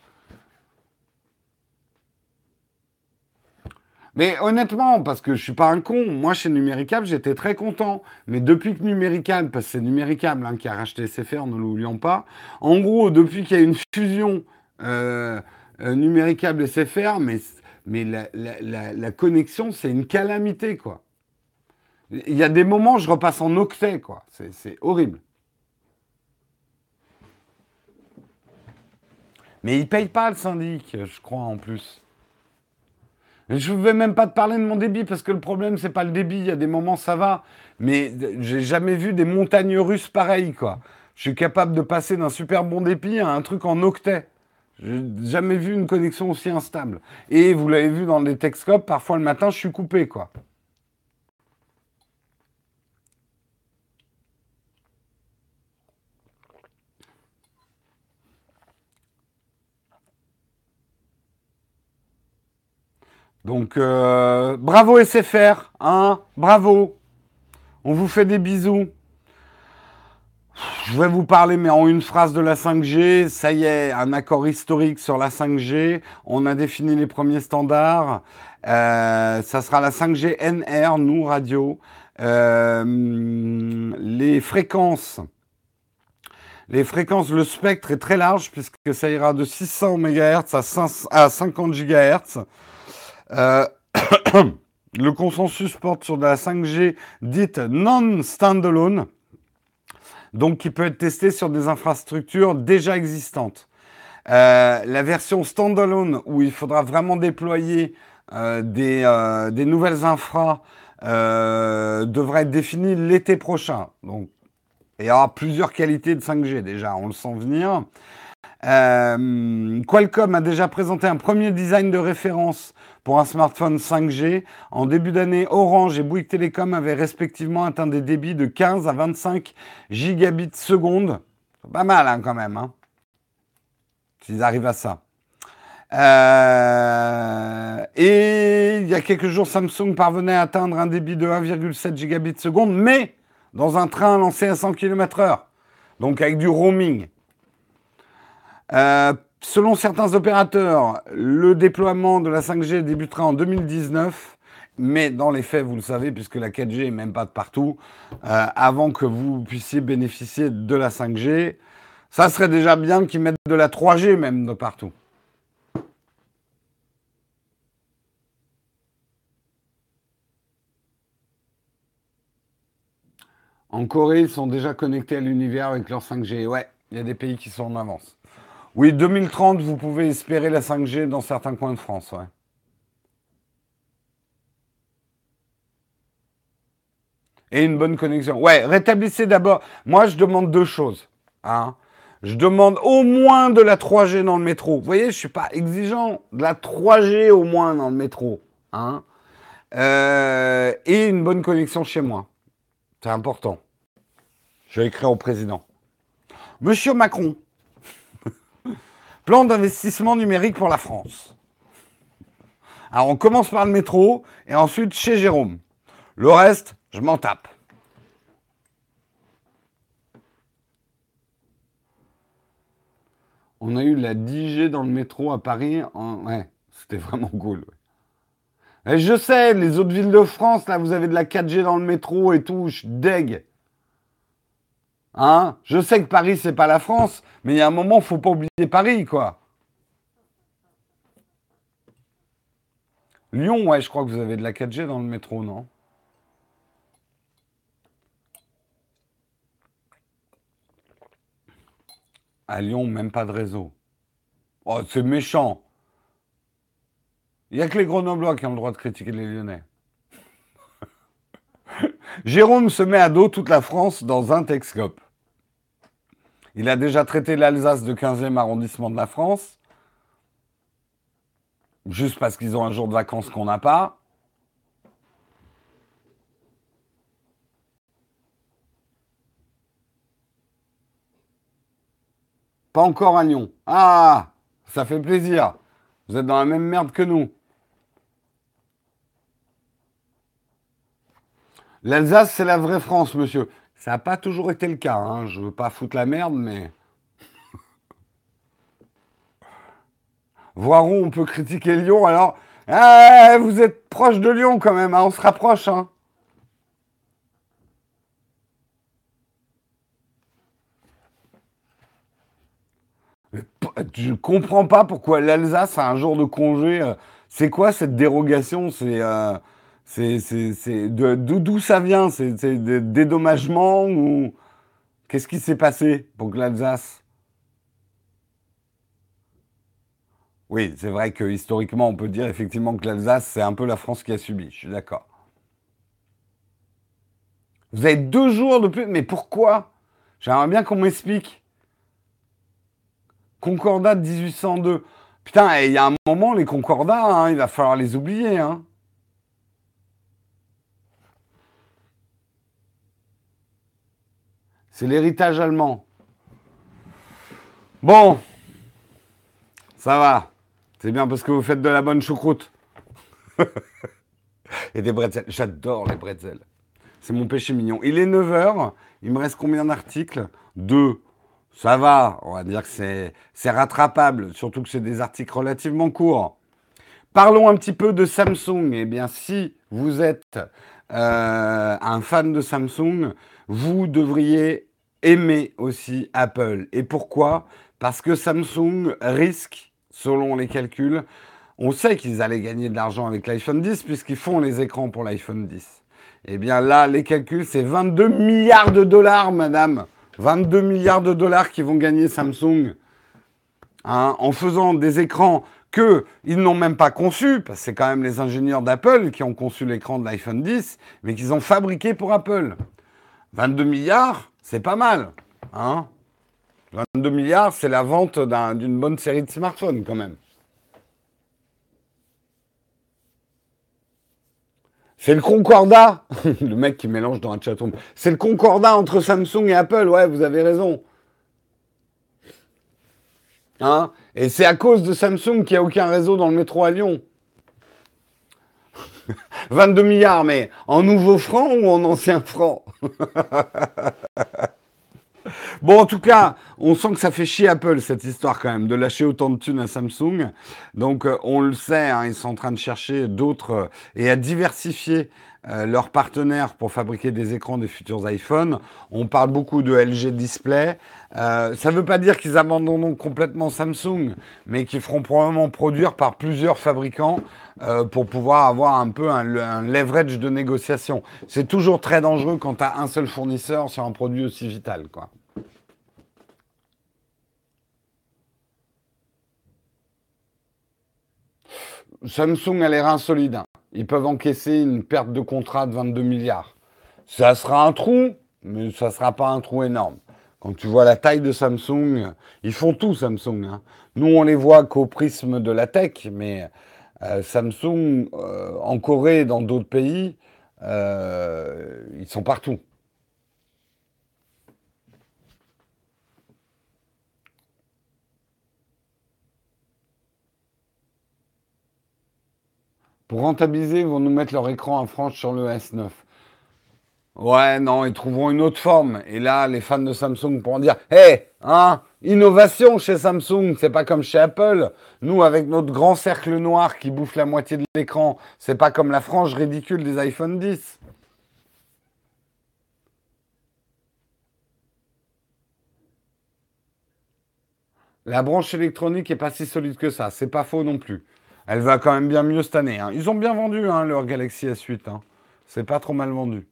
Mais honnêtement, parce que je suis pas un con, moi chez Numéricable, j'étais très content. Mais depuis que Numéricable, parce que c'est Numéricable hein, qui a racheté SFR, ne l'oublions pas, en gros, depuis qu'il y a une fusion euh, euh Numéricable SFR, mais, mais la, connexion, c'est une calamité, quoi. Il y a des moments, je repasse en octet, quoi. C'est horrible. Mais il paye pas le syndic, je crois, en plus. Je ne vais même pas te parler de mon débit parce que le problème, c'est pas le débit. Il y a des moments, ça va. Mais j'ai jamais vu des montagnes russes pareilles, quoi. Je suis capable de passer d'un super bon débit à un truc en octet. J'ai jamais vu une connexion aussi instable. Et vous l'avez vu dans les Texcopes, parfois le matin, je suis coupé, quoi. Donc, euh, bravo SFR, hein, bravo. On vous fait des bisous. Je vais vous parler, mais en une phrase de la 5G. Ça y est, un accord historique sur la 5G. On a défini les premiers standards. Euh, ça sera la 5G NR, nous, radio. Euh, les fréquences. Les fréquences, le spectre est très large puisque ça ira de 600 MHz à, 50 GHz. Euh, le consensus porte sur de la 5G dite non-standalone donc qui peut être testé sur des infrastructures déjà existantes. Euh, la version standalone, où il faudra vraiment déployer euh, des, nouvelles infras, devrait être définie l'été prochain. Donc, il y aura plusieurs qualités de 5G déjà, on le sent venir. Qualcomm a déjà présenté un premier design de référence pour un smartphone 5G. En début d'année, Orange et Bouygues Telecom avaient respectivement atteint des débits de 15 à 25 gigabits seconde. Pas mal hein, quand même, hein, s'ils arrivent à ça. Euh, et il y a quelques jours, Samsung parvenait à atteindre un débit de 1,7 gigabits seconde, mais dans un train lancé à 100 km/h, donc avec du roaming. Euh, Selon certains opérateurs, le déploiement de la 5G débutera en 2019, mais dans les faits, vous le savez, puisque la 4G n'est même pas de partout, euh, avant que vous puissiez bénéficier de la 5G, ça serait déjà bien qu'ils mettent de la 3G même de partout. En Corée, ils sont déjà connectés à l'univers avec leur 5G. Ouais, il y a des pays qui sont en avance. Oui, 2030, vous pouvez espérer la 5G dans certains coins de France. Et une bonne connexion. Ouais, rétablissez d'abord. Moi, je demande deux choses. Hein. Je demande au moins de la 3G dans le métro. Vous voyez, je ne suis pas exigeant. De la 3G au moins dans le métro. Hein. Euh, et une bonne connexion chez moi. C'est important. Je vais écrire au président. Monsieur Macron, Plan d'investissement numérique pour la France. Alors on commence par le métro et ensuite chez Jérôme. Le reste, je m'en tape. On a eu la 10G dans le métro à Paris. Ouais, c'était vraiment cool. Je sais, les autres villes de France, là, vous avez de la 4G dans le métro et tout, je suis deg. Hein? Je sais que Paris, c'est pas la France, mais il y a un moment, faut pas oublier Paris, quoi. Lyon, ouais, je crois que vous avez de la 4G dans le métro, non? À Lyon, même pas de réseau. Oh, c'est méchant. Il n'y a que les Grenoblois qui ont le droit de critiquer les Lyonnais. Jérôme se met à dos toute la France dans un Texcope. Il a déjà traité l'Alsace de 15e arrondissement de la France, juste parce qu'ils ont un jour de vacances qu'on n'a pas. Pas encore à Lyon. Ah, ça fait plaisir. Vous êtes dans la même merde que nous. L'Alsace, c'est la vraie France, monsieur. Ça n'a pas toujours été le cas. Hein. Je veux pas foutre la merde, mais. Voir où on peut critiquer Lyon. Alors, eh, vous êtes proche de Lyon quand même. Hein. On se rapproche. Hein. Je ne comprends pas pourquoi l'Alsace a un jour de congé. Euh. C'est quoi cette dérogation? C'est. Euh, c'est, d'où ça vient? C'est des dédommagements ou qu'est-ce qui s'est passé pour que l'Alsace? Oui, c'est vrai que historiquement, on peut dire effectivement que l'Alsace, c'est un peu la France qui a subi. Je suis d'accord. Vous avez deux jours de plus, mais pourquoi? J'aimerais bien qu'on m'explique. Concordat de 1802. Putain, il y a un moment, les concordats, hein, il va falloir les oublier. Hein. C'est l'héritage allemand. Bon, ça va. C'est bien parce que vous faites de la bonne choucroute. Et des bretzels. J'adore les bretzels. C'est mon péché mignon. Il est 9h. Il me reste combien d'articles? Deux. Ça va. On va dire que c'est rattrapable. Surtout que c'est des articles relativement courts. Parlons un petit peu de Samsung. Eh bien, si vous êtes euh, un fan de Samsung, vous devriez aimer aussi Apple. Et pourquoi? Parce que Samsung risque, selon les calculs, on sait qu'ils allaient gagner de l'argent avec l'iPhone 10 puisqu'ils font les écrans pour l'iPhone 10. Eh bien là, les calculs, c'est 22 milliards de dollars, madame. 22 milliards de dollars qui vont gagner Samsung hein, en faisant des écrans qu'ils n'ont même pas conçus, parce que c'est quand même les ingénieurs d'Apple qui ont conçu l'écran de l'iPhone 10, mais qu'ils ont fabriqué pour Apple. 22 milliards, c'est pas mal. Hein 22 milliards, c'est la vente d'une bonne série de smartphones quand même. C'est le concordat. le mec qui mélange dans un chaton. C'est le concordat entre Samsung et Apple. Ouais, vous avez raison. Hein et c'est à cause de Samsung qu'il n'y a aucun réseau dans le métro à Lyon. 22 milliards, mais en nouveau franc ou en ancien franc Bon, en tout cas, on sent que ça fait chier Apple, cette histoire quand même, de lâcher autant de thunes à Samsung. Donc, euh, on le sait, hein, ils sont en train de chercher d'autres euh, et à diversifier euh, leurs partenaires pour fabriquer des écrans des futurs iPhones. On parle beaucoup de LG Display. ça ne veut pas dire qu'ils abandonneront complètement Samsung, mais qu'ils feront probablement produire par plusieurs fabricants pour pouvoir avoir un peu un, un leverage de négociation. C'est toujours très dangereux quand tu as un seul fournisseur sur un produit aussi vital. Quoi. Samsung a l'air insolide. Hein. Ils peuvent encaisser une perte de contrat de 22 milliards. Ça sera un trou, mais ça ne sera pas un trou énorme. Quand tu vois la taille de Samsung, ils font tout Samsung. Hein. Nous, on les voit qu'au prisme de la tech, mais euh, Samsung, euh, en Corée et dans d'autres pays, euh, ils sont partout. Pour rentabiliser, ils vont nous mettre leur écran en franche sur le S9. Ouais, non, ils trouveront une autre forme. Et là, les fans de Samsung pourront dire Hé, hein, innovation chez Samsung, c'est pas comme chez Apple. Nous, avec notre grand cercle noir qui bouffe la moitié de l'écran, c'est pas comme la frange ridicule des iPhone 10. La branche électronique est pas si solide que ça, c'est pas faux non plus. Elle va quand même bien mieux cette année. Hein. Ils ont bien vendu hein, leur Galaxy S8. Hein. C'est pas trop mal vendu.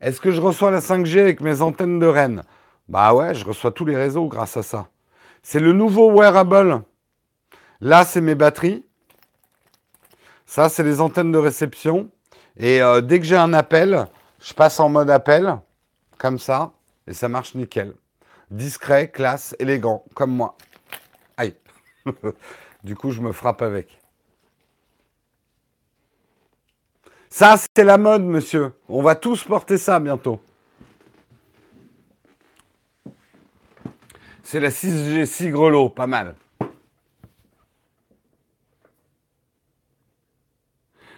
Est-ce que je reçois la 5G avec mes antennes de Rennes Bah ouais, je reçois tous les réseaux grâce à ça. C'est le nouveau wearable. Là, c'est mes batteries. Ça, c'est les antennes de réception. Et euh, dès que j'ai un appel, je passe en mode appel, comme ça, et ça marche nickel. Discret, classe, élégant, comme moi. Du coup, je me frappe avec. Ça, c'est la mode, monsieur. On va tous porter ça bientôt. C'est la 6G 6 grelot, pas mal.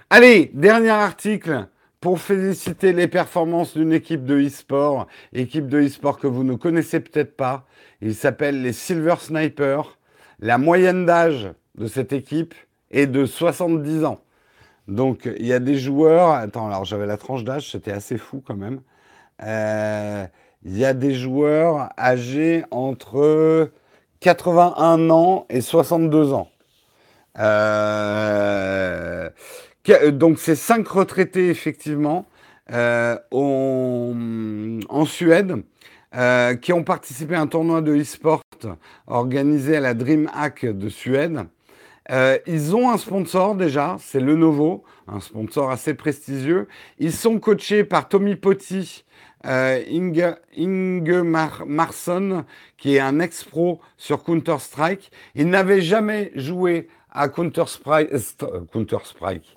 Allez, dernier article pour féliciter les performances d'une équipe de e-sport, équipe de e-sport que vous ne connaissez peut-être pas. Il s'appelle les Silver Snipers. La moyenne d'âge de cette équipe est de 70 ans. Donc, il y a des joueurs. Attends, alors j'avais la tranche d'âge, c'était assez fou quand même. Euh, il y a des joueurs âgés entre 81 ans et 62 ans. Euh, donc, c'est cinq retraités, effectivement, euh, en Suède. Euh, qui ont participé à un tournoi de e-sport organisé à la DreamHack de Suède. Euh, ils ont un sponsor déjà, c'est Lenovo, un sponsor assez prestigieux. Ils sont coachés par Tommy Potti, euh, Inge, Inge Marson, qui est un ex-pro sur Counter-Strike. Il n'avait jamais joué à Counter-Strike. Euh, Counter-Strike.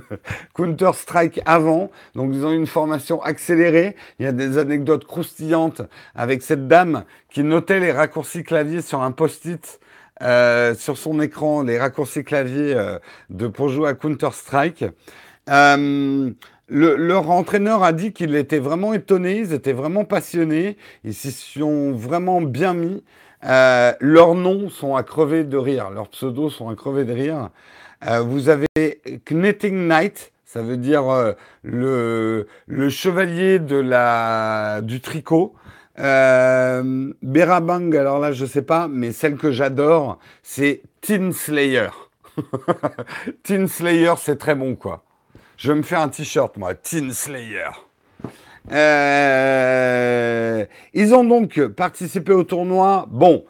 Counter-Strike avant, donc ils ont une formation accélérée. Il y a des anecdotes croustillantes avec cette dame qui notait les raccourcis clavier sur un post-it euh, sur son écran, les raccourcis clavier euh, de, pour jouer à Counter-Strike. Euh, leur entraîneur a dit qu'il était vraiment étonné, ils étaient vraiment passionnés, ils s'y sont vraiment bien mis. leurs noms sont à crever de rire, leurs pseudos sont à crever de rire. Vous avez Knitting Knight, ça veut dire le, le, chevalier de la, du tricot. Euh, Berabang, alors là, je sais pas, mais celle que j'adore, c'est Teen Slayer. Slayer, c'est très bon, quoi. Je me faire un t-shirt, moi, Teen Slayer. Euh, ils ont donc participé au tournoi. Bon,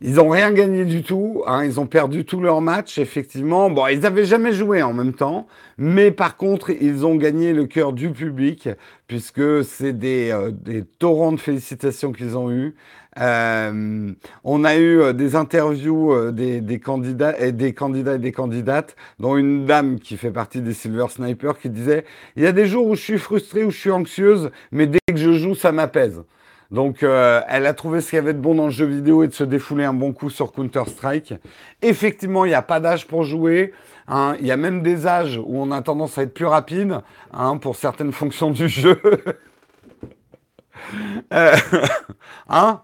ils n'ont rien gagné du tout. Hein, ils ont perdu tous leurs matchs, effectivement. Bon, ils n'avaient jamais joué en même temps. Mais par contre, ils ont gagné le cœur du public, puisque c'est des, euh, des torrents de félicitations qu'ils ont eus. Euh, on a eu euh, des interviews euh, des, des, candidats et des candidats et des candidates, dont une dame qui fait partie des Silver Snipers qui disait Il y a des jours où je suis frustrée, où je suis anxieuse, mais dès que je joue, ça m'apaise. Donc, euh, elle a trouvé ce qu'il y avait de bon dans le jeu vidéo et de se défouler un bon coup sur Counter-Strike. Effectivement, il n'y a pas d'âge pour jouer. Hein. Il y a même des âges où on a tendance à être plus rapide hein, pour certaines fonctions du jeu. euh, hein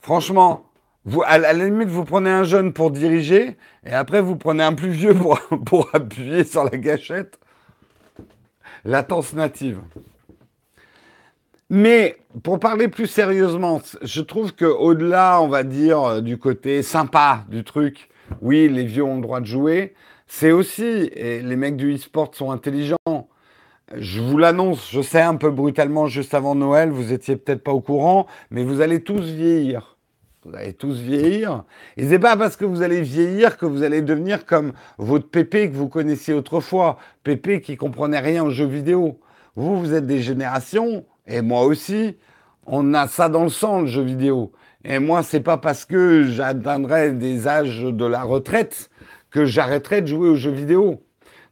Franchement, à la limite, vous prenez un jeune pour diriger et après, vous prenez un plus vieux pour, pour appuyer sur la gâchette. Latence native. Mais pour parler plus sérieusement, je trouve que au-delà, on va dire, euh, du côté sympa du truc, oui, les vieux ont le droit de jouer, c'est aussi, et les mecs du e-sport sont intelligents. Je vous l'annonce, je sais un peu brutalement juste avant Noël, vous étiez peut-être pas au courant, mais vous allez tous vieillir. Vous allez tous vieillir. Et c'est pas parce que vous allez vieillir que vous allez devenir comme votre Pépé que vous connaissiez autrefois. Pépé qui comprenait rien aux jeux vidéo. Vous, vous êtes des générations et moi aussi, on a ça dans le sang, le jeu vidéo. Et moi, c'est pas parce que j'atteindrai des âges de la retraite que j'arrêterai de jouer aux jeux vidéo.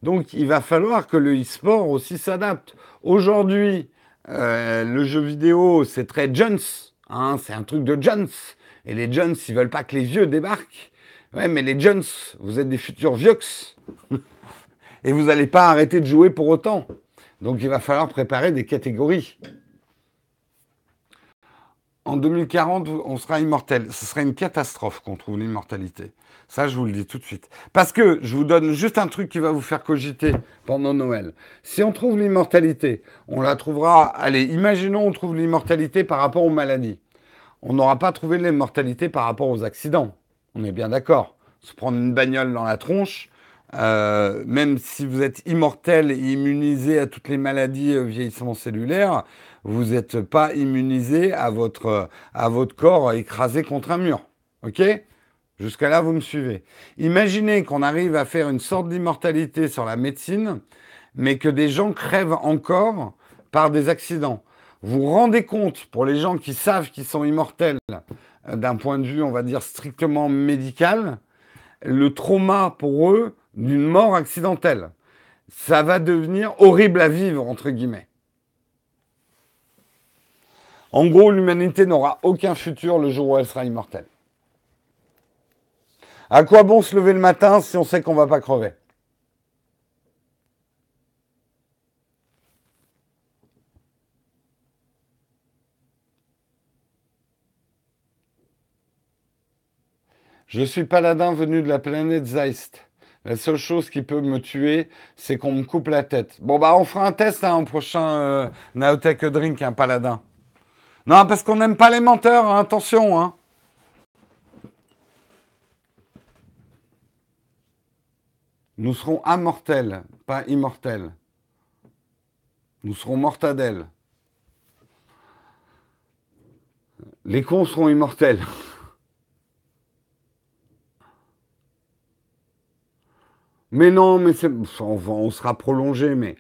Donc, il va falloir que le e-sport aussi s'adapte. Aujourd'hui, euh, le jeu vidéo, c'est très Jones. Hein, c'est un truc de Jones. Et les Jones, ils veulent pas que les vieux débarquent. Ouais, mais les Jones, vous êtes des futurs vieux. Et vous n'allez pas arrêter de jouer pour autant. Donc, il va falloir préparer des catégories en 2040, on sera immortel. Ce serait une catastrophe qu'on trouve l'immortalité. Ça, je vous le dis tout de suite. Parce que je vous donne juste un truc qui va vous faire cogiter pendant Noël. Si on trouve l'immortalité, on la trouvera. Allez, imaginons on trouve l'immortalité par rapport aux maladies. On n'aura pas trouvé l'immortalité par rapport aux accidents. On est bien d'accord. Se prendre une bagnole dans la tronche, euh, même si vous êtes immortel et immunisé à toutes les maladies euh, vieillissement cellulaire, vous n'êtes pas immunisé à votre, à votre corps écrasé contre un mur. OK? Jusqu'à là, vous me suivez. Imaginez qu'on arrive à faire une sorte d'immortalité sur la médecine, mais que des gens crèvent encore par des accidents. Vous vous rendez compte, pour les gens qui savent qu'ils sont immortels, d'un point de vue, on va dire, strictement médical, le trauma pour eux d'une mort accidentelle. Ça va devenir horrible à vivre, entre guillemets. En gros, l'humanité n'aura aucun futur le jour où elle sera immortelle. À quoi bon se lever le matin si on sait qu'on va pas crever? Je suis paladin venu de la planète Zeist. La seule chose qui peut me tuer, c'est qu'on me coupe la tête. Bon, bah, on fera un test hein, au prochain euh, Naotech Drink, un paladin. Non, parce qu'on n'aime pas les menteurs, hein, attention. Hein. Nous serons immortels, pas immortels. Nous serons mortadelles. Les cons seront immortels. Mais non, mais on, on sera prolongé, mais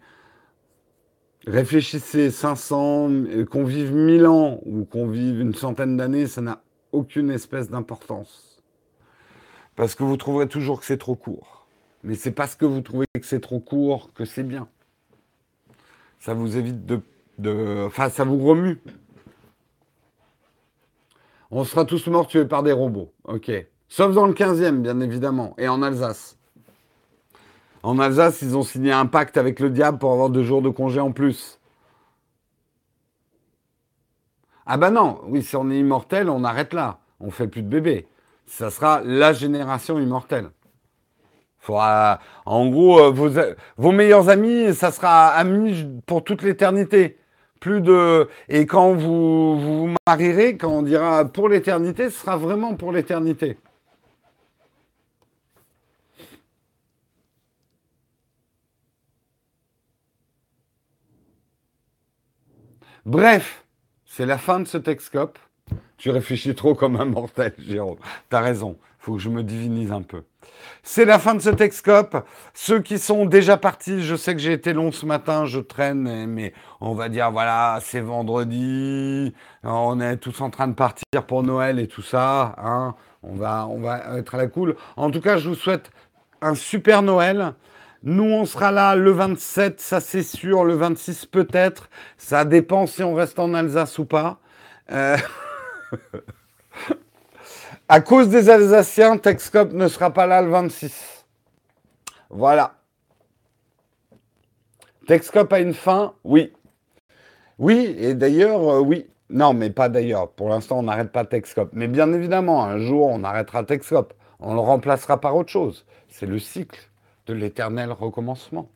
Réfléchissez, 500, qu'on vive 1000 ans ou qu'on vive une centaine d'années, ça n'a aucune espèce d'importance. Parce que vous trouverez toujours que c'est trop court. Mais c'est parce que vous trouvez que c'est trop court que c'est bien. Ça vous évite de, de... Enfin, ça vous remue. On sera tous morts tués par des robots. Ok. Sauf dans le 15e, bien évidemment. Et en Alsace. En Alsace, ils ont signé un pacte avec le diable pour avoir deux jours de congé en plus. Ah bah non, oui, si on est immortel, on arrête là. On fait plus de bébés. Ça sera la génération immortelle. Faudra, en gros, euh, vos, vos meilleurs amis, ça sera amis pour toute l'éternité. Plus de et quand vous, vous vous marierez, quand on dira pour l'éternité, ce sera vraiment pour l'éternité. Bref, c'est la fin de ce Texcope. Tu réfléchis trop comme un mortel, Jérôme. T'as raison. Faut que je me divinise un peu. C'est la fin de ce Texcope. Ceux qui sont déjà partis, je sais que j'ai été long ce matin, je traîne, mais on va dire voilà, c'est vendredi, on est tous en train de partir pour Noël et tout ça. Hein. On, va, on va être à la cool. En tout cas, je vous souhaite un super Noël. Nous, on sera là le 27, ça c'est sûr, le 26 peut-être. Ça dépend si on reste en Alsace ou pas. Euh, à cause des Alsaciens, Texcop ne sera pas là le 26. Voilà. Texcop a une fin Oui. Oui, et d'ailleurs, euh, oui. Non, mais pas d'ailleurs. Pour l'instant, on n'arrête pas Texcop. Mais bien évidemment, un jour, on arrêtera Texcop. On le remplacera par autre chose. C'est le cycle de l'éternel recommencement.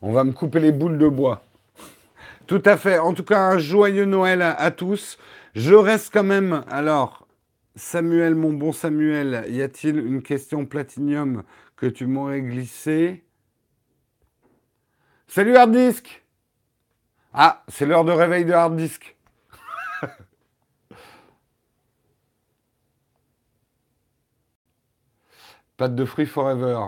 On va me couper les boules de bois. Tout à fait. En tout cas, un joyeux Noël à, tous. Je reste quand même. Alors, Samuel, mon bon Samuel, y a-t-il une question platinium que tu m'aurais glissée Salut Harddisk Ah, c'est l'heure de réveil de Harddisk. Pâte de fruits forever.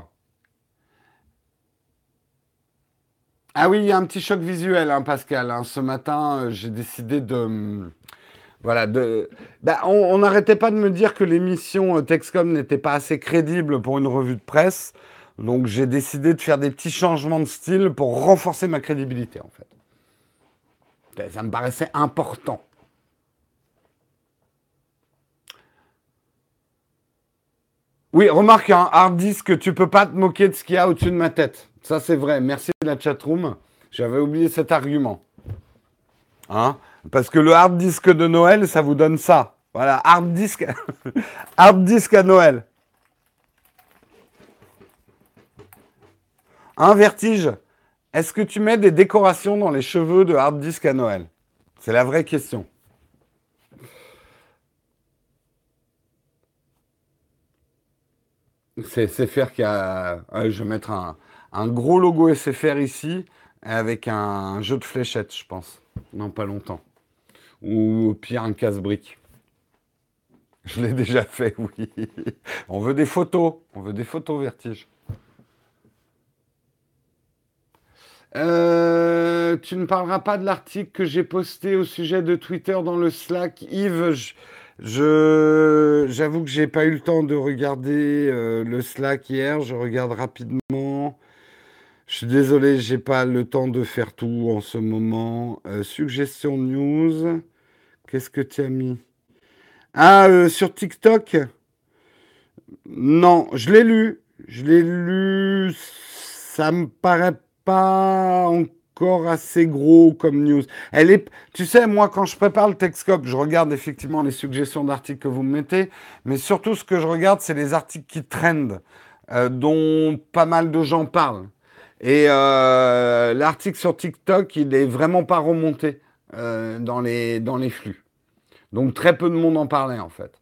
Ah oui, il y a un petit choc visuel, hein, Pascal. Hein. Ce matin, euh, j'ai décidé de. Voilà, de. Bah, on n'arrêtait pas de me dire que l'émission euh, Texcom n'était pas assez crédible pour une revue de presse. Donc j'ai décidé de faire des petits changements de style pour renforcer ma crédibilité, en fait. Ça me paraissait important. Oui, remarque, un hard disk, tu peux pas te moquer de ce qu'il y a au-dessus de ma tête. Ça, c'est vrai. Merci de la chatroom. J'avais oublié cet argument. Hein? Parce que le hard disk de Noël, ça vous donne ça. Voilà, hard disk, hard disk à Noël. Un vertige. Est-ce que tu mets des décorations dans les cheveux de hard disk à Noël? C'est la vraie question. C'est SFR qui a. je vais mettre un, gros logo SFR ici avec un jeu de fléchettes, je pense. Non, pas longtemps. Ou au pire, un casse-brique. Je l'ai déjà fait, oui. On veut des photos. On veut des photos, Vertige. Euh, tu ne parleras pas de l'article que j'ai posté au sujet de Twitter dans le Slack. Yves, j'avoue que j'ai pas eu le temps de regarder euh, le Slack hier. Je regarde rapidement. Je suis désolé, j'ai pas le temps de faire tout en ce moment. Euh, suggestion news. Qu'est-ce que tu as mis? Ah, euh, sur TikTok? Non, je l'ai lu. Je l'ai lu. Ça me paraît pas encore assez gros comme news. Elle est, tu sais, moi, quand je prépare le Texcope, je regarde effectivement les suggestions d'articles que vous me mettez, mais surtout ce que je regarde, c'est les articles qui trendent, euh, dont pas mal de gens parlent. Et euh, l'article sur TikTok, il est vraiment pas remonté euh, dans, les, dans les flux. Donc très peu de monde en parlait en fait.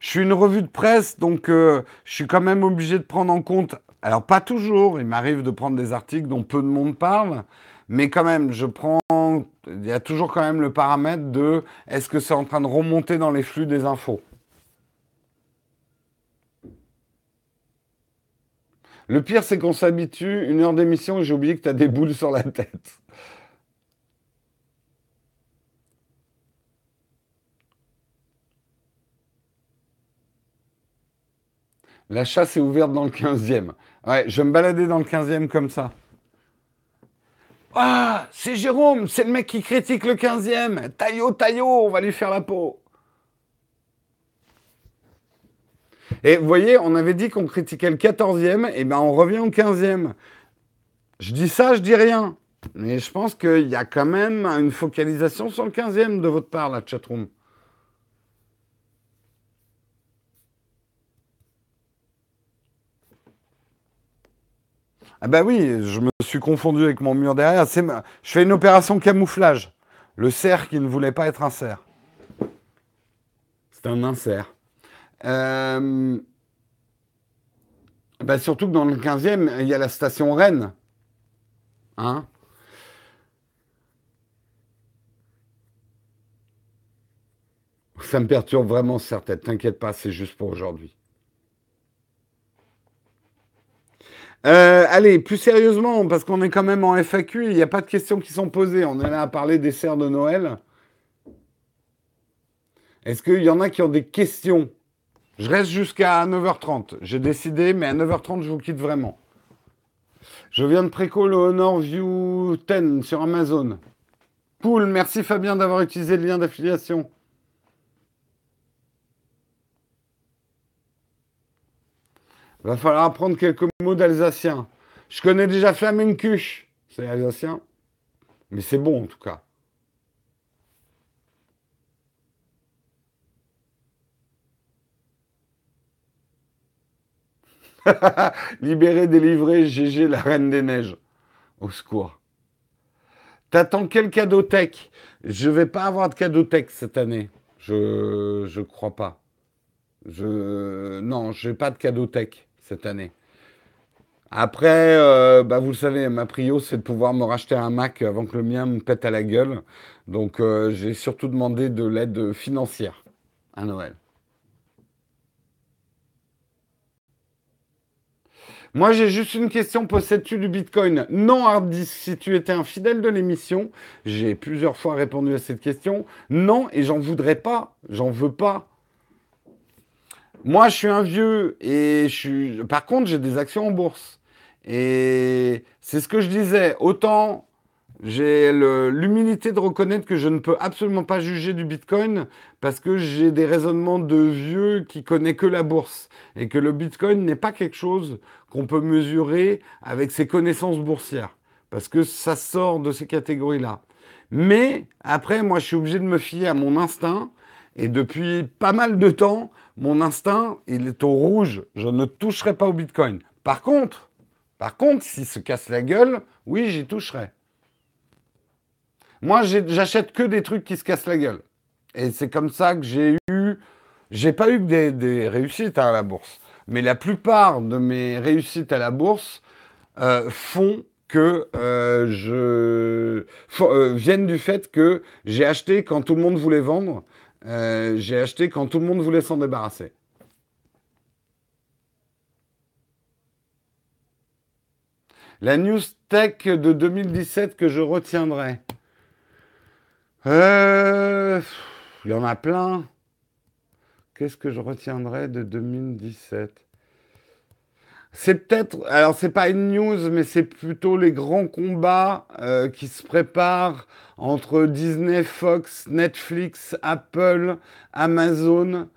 Je suis une revue de presse, donc je suis quand même obligé de prendre en compte alors pas toujours, il m'arrive de prendre des articles dont peu de monde parle, mais quand même, je prends, il y a toujours quand même le paramètre de est-ce que c'est en train de remonter dans les flux des infos? Le pire, c'est qu'on s'habitue, une heure d'émission et j'ai oublié que tu as des boules sur la tête. La chasse est ouverte dans le 15e. Ouais, je vais me balader dans le 15e comme ça. Ah, c'est Jérôme, c'est le mec qui critique le 15e. Taillot, taillot, on va lui faire la peau. Et vous voyez, on avait dit qu'on critiquait le 14e, et ben on revient au 15e. Je dis ça, je dis rien. Mais je pense qu'il y a quand même une focalisation sur le 15e de votre part, la chatroom. Ah bah oui, je me suis confondu avec mon mur derrière. Je fais une opération camouflage. Le cerf qui ne voulait pas être un cerf. C'est un insert. Euh, bah surtout que dans le 15e, il y a la station Rennes. Hein? Ça me perturbe vraiment, certaines. T'inquiète pas, c'est juste pour aujourd'hui. Euh, allez, plus sérieusement, parce qu'on est quand même en FAQ, il n'y a pas de questions qui sont posées. On est là à parler des serres de Noël. Est-ce qu'il y en a qui ont des questions? Je reste jusqu'à 9h30. J'ai décidé, mais à 9h30, je vous quitte vraiment. Je viens de préco le Honor View 10 sur Amazon. Cool, merci Fabien d'avoir utilisé le lien d'affiliation. Va falloir apprendre quelques mots d'alsacien. Je connais déjà flamencuche, c'est alsacien. Mais c'est bon en tout cas. Libéré, délivré, GG, la reine des neiges. Au secours. T'attends quel cadeau tech? Je vais pas avoir de cadeau tech cette année. Je je crois pas. Je non, je n'ai pas de cadeau tech cette année. Après, euh, bah vous le savez, ma prio, c'est de pouvoir me racheter un Mac avant que le mien me pète à la gueule. Donc, euh, j'ai surtout demandé de l'aide financière à Noël. Moi, j'ai juste une question. Possèdes-tu du Bitcoin? Non, Hardis. Si tu étais un fidèle de l'émission, j'ai plusieurs fois répondu à cette question. Non, et j'en voudrais pas. J'en veux pas. Moi, je suis un vieux et je suis. Par contre, j'ai des actions en bourse. Et c'est ce que je disais. Autant j'ai l'humilité de reconnaître que je ne peux absolument pas juger du Bitcoin parce que j'ai des raisonnements de vieux qui connaît que la bourse et que le Bitcoin n'est pas quelque chose qu'on peut mesurer avec ses connaissances boursières parce que ça sort de ces catégories-là. Mais après, moi, je suis obligé de me fier à mon instinct et depuis pas mal de temps, mon instinct, il est au rouge. Je ne toucherai pas au Bitcoin. Par contre, par contre, s'il se casse la gueule, oui, j'y toucherai. Moi, j'achète que des trucs qui se cassent la gueule. Et c'est comme ça que j'ai eu. J'ai pas eu que des, réussites à la bourse. Mais la plupart de mes réussites à la bourse euh, font que euh, je euh, viennent du fait que j'ai acheté quand tout le monde voulait vendre euh, j'ai acheté quand tout le monde voulait s'en débarrasser. La news tech de 2017 que je retiendrai. Euh, il y en a plein. Qu'est-ce que je retiendrai de 2017 c'est peut-être, alors c'est pas une news, mais c'est plutôt les grands combats euh, qui se préparent entre Disney, Fox, Netflix, Apple, Amazon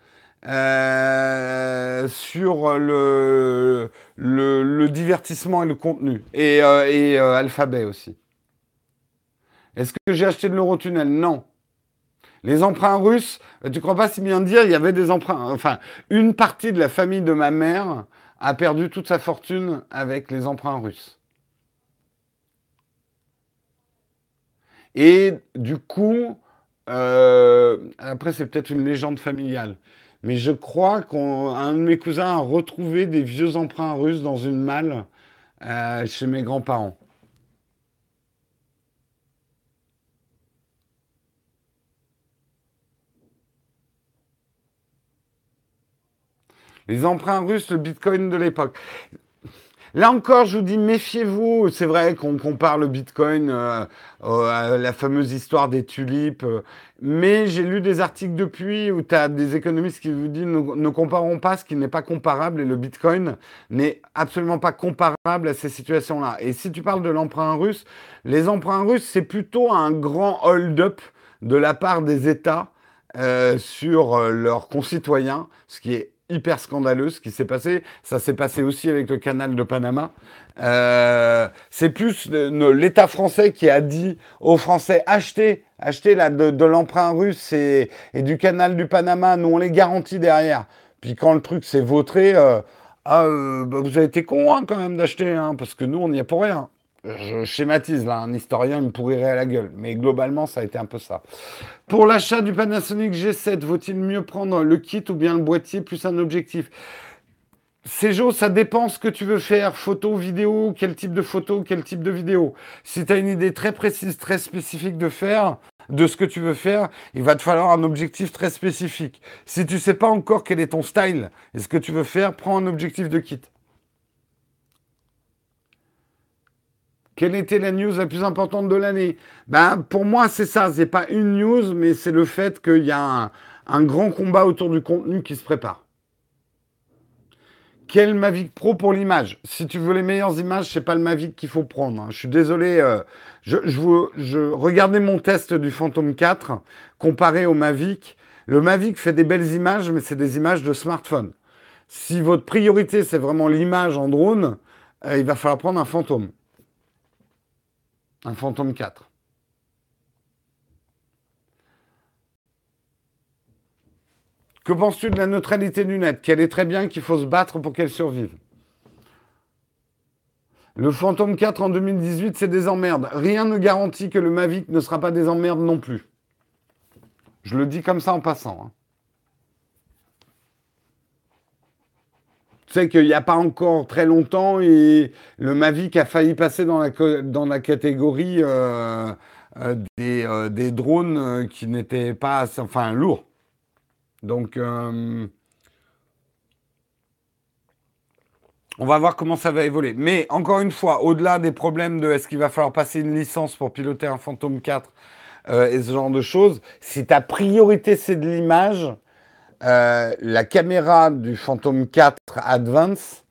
euh, sur le, le, divertissement et le contenu, et, euh, Alphabet aussi. Est-ce que j'ai acheté de l'Eurotunnel? Non. Les emprunts russes, tu crois pas si bien dire, il y avait des emprunts. Enfin, une partie de la famille de ma mère a perdu toute sa fortune avec les emprunts russes. Et du coup, euh, après c'est peut-être une légende familiale, mais je crois qu'un de mes cousins a retrouvé des vieux emprunts russes dans une malle euh, chez mes grands-parents. Les emprunts russes, le bitcoin de l'époque. Là encore, je vous dis, méfiez-vous. C'est vrai qu'on compare le Bitcoin euh, à la fameuse histoire des tulipes. Euh, mais j'ai lu des articles depuis où tu as des économistes qui vous disent ne, ne comparons pas ce qui n'est pas comparable et le Bitcoin n'est absolument pas comparable à ces situations-là. Et si tu parles de l'emprunt russe, les emprunts russes, c'est plutôt un grand hold-up de la part des États euh, sur leurs concitoyens, ce qui est hyper scandaleux ce qui s'est passé. Ça s'est passé aussi avec le canal de Panama. Euh, c'est plus l'État français qui a dit aux Français achetez, achetez là, de, l'emprunt russe et, du canal du Panama, nous on les garantit derrière. Puis quand le truc s'est vautré, euh, ah, euh, bah, vous avez été con hein, quand même d'acheter, hein, parce que nous on n'y est pour rien je schématise là, un historien me pourrirait à la gueule, mais globalement ça a été un peu ça. Pour l'achat du Panasonic G7, vaut-il mieux prendre le kit ou bien le boîtier plus un objectif? Céjo, ça dépend ce que tu veux faire, photo, vidéo, quel type de photo, quel type de vidéo. Si tu as une idée très précise, très spécifique de faire, de ce que tu veux faire, il va te falloir un objectif très spécifique. Si tu sais pas encore quel est ton style et ce que tu veux faire, prends un objectif de kit. Quelle était la news la plus importante de l'année? Ben, Pour moi, c'est ça. Ce n'est pas une news, mais c'est le fait qu'il y a un, grand combat autour du contenu qui se prépare. Quel Mavic Pro pour l'image? Si tu veux les meilleures images, c'est pas le Mavic qu'il faut prendre. Hein. Je suis désolé. Euh, je, regardais mon test du Phantom 4 comparé au Mavic. Le Mavic fait des belles images, mais c'est des images de smartphone. Si votre priorité, c'est vraiment l'image en drone, euh, il va falloir prendre un Phantom. Un fantôme 4. Que penses-tu de la neutralité du net? Qu'elle est très bien, qu'il faut se battre pour qu'elle survive. Le fantôme 4 en 2018, c'est des emmerdes. Rien ne garantit que le Mavic ne sera pas des emmerdes non plus. Je le dis comme ça en passant. Hein. Tu sais qu'il n'y a pas encore très longtemps, et le Mavic a failli passer dans la, catégorie euh, euh, des, euh, des, drones qui n'étaient pas, enfin, lourds. Donc, on va voir comment ça va évoluer. Mais encore une fois, au-delà des problèmes de est-ce qu'il va falloir passer une licence pour piloter un Phantom 4 et ce genre de choses, si ta priorité c'est de l'image, euh, la caméra du Phantom 4 Advance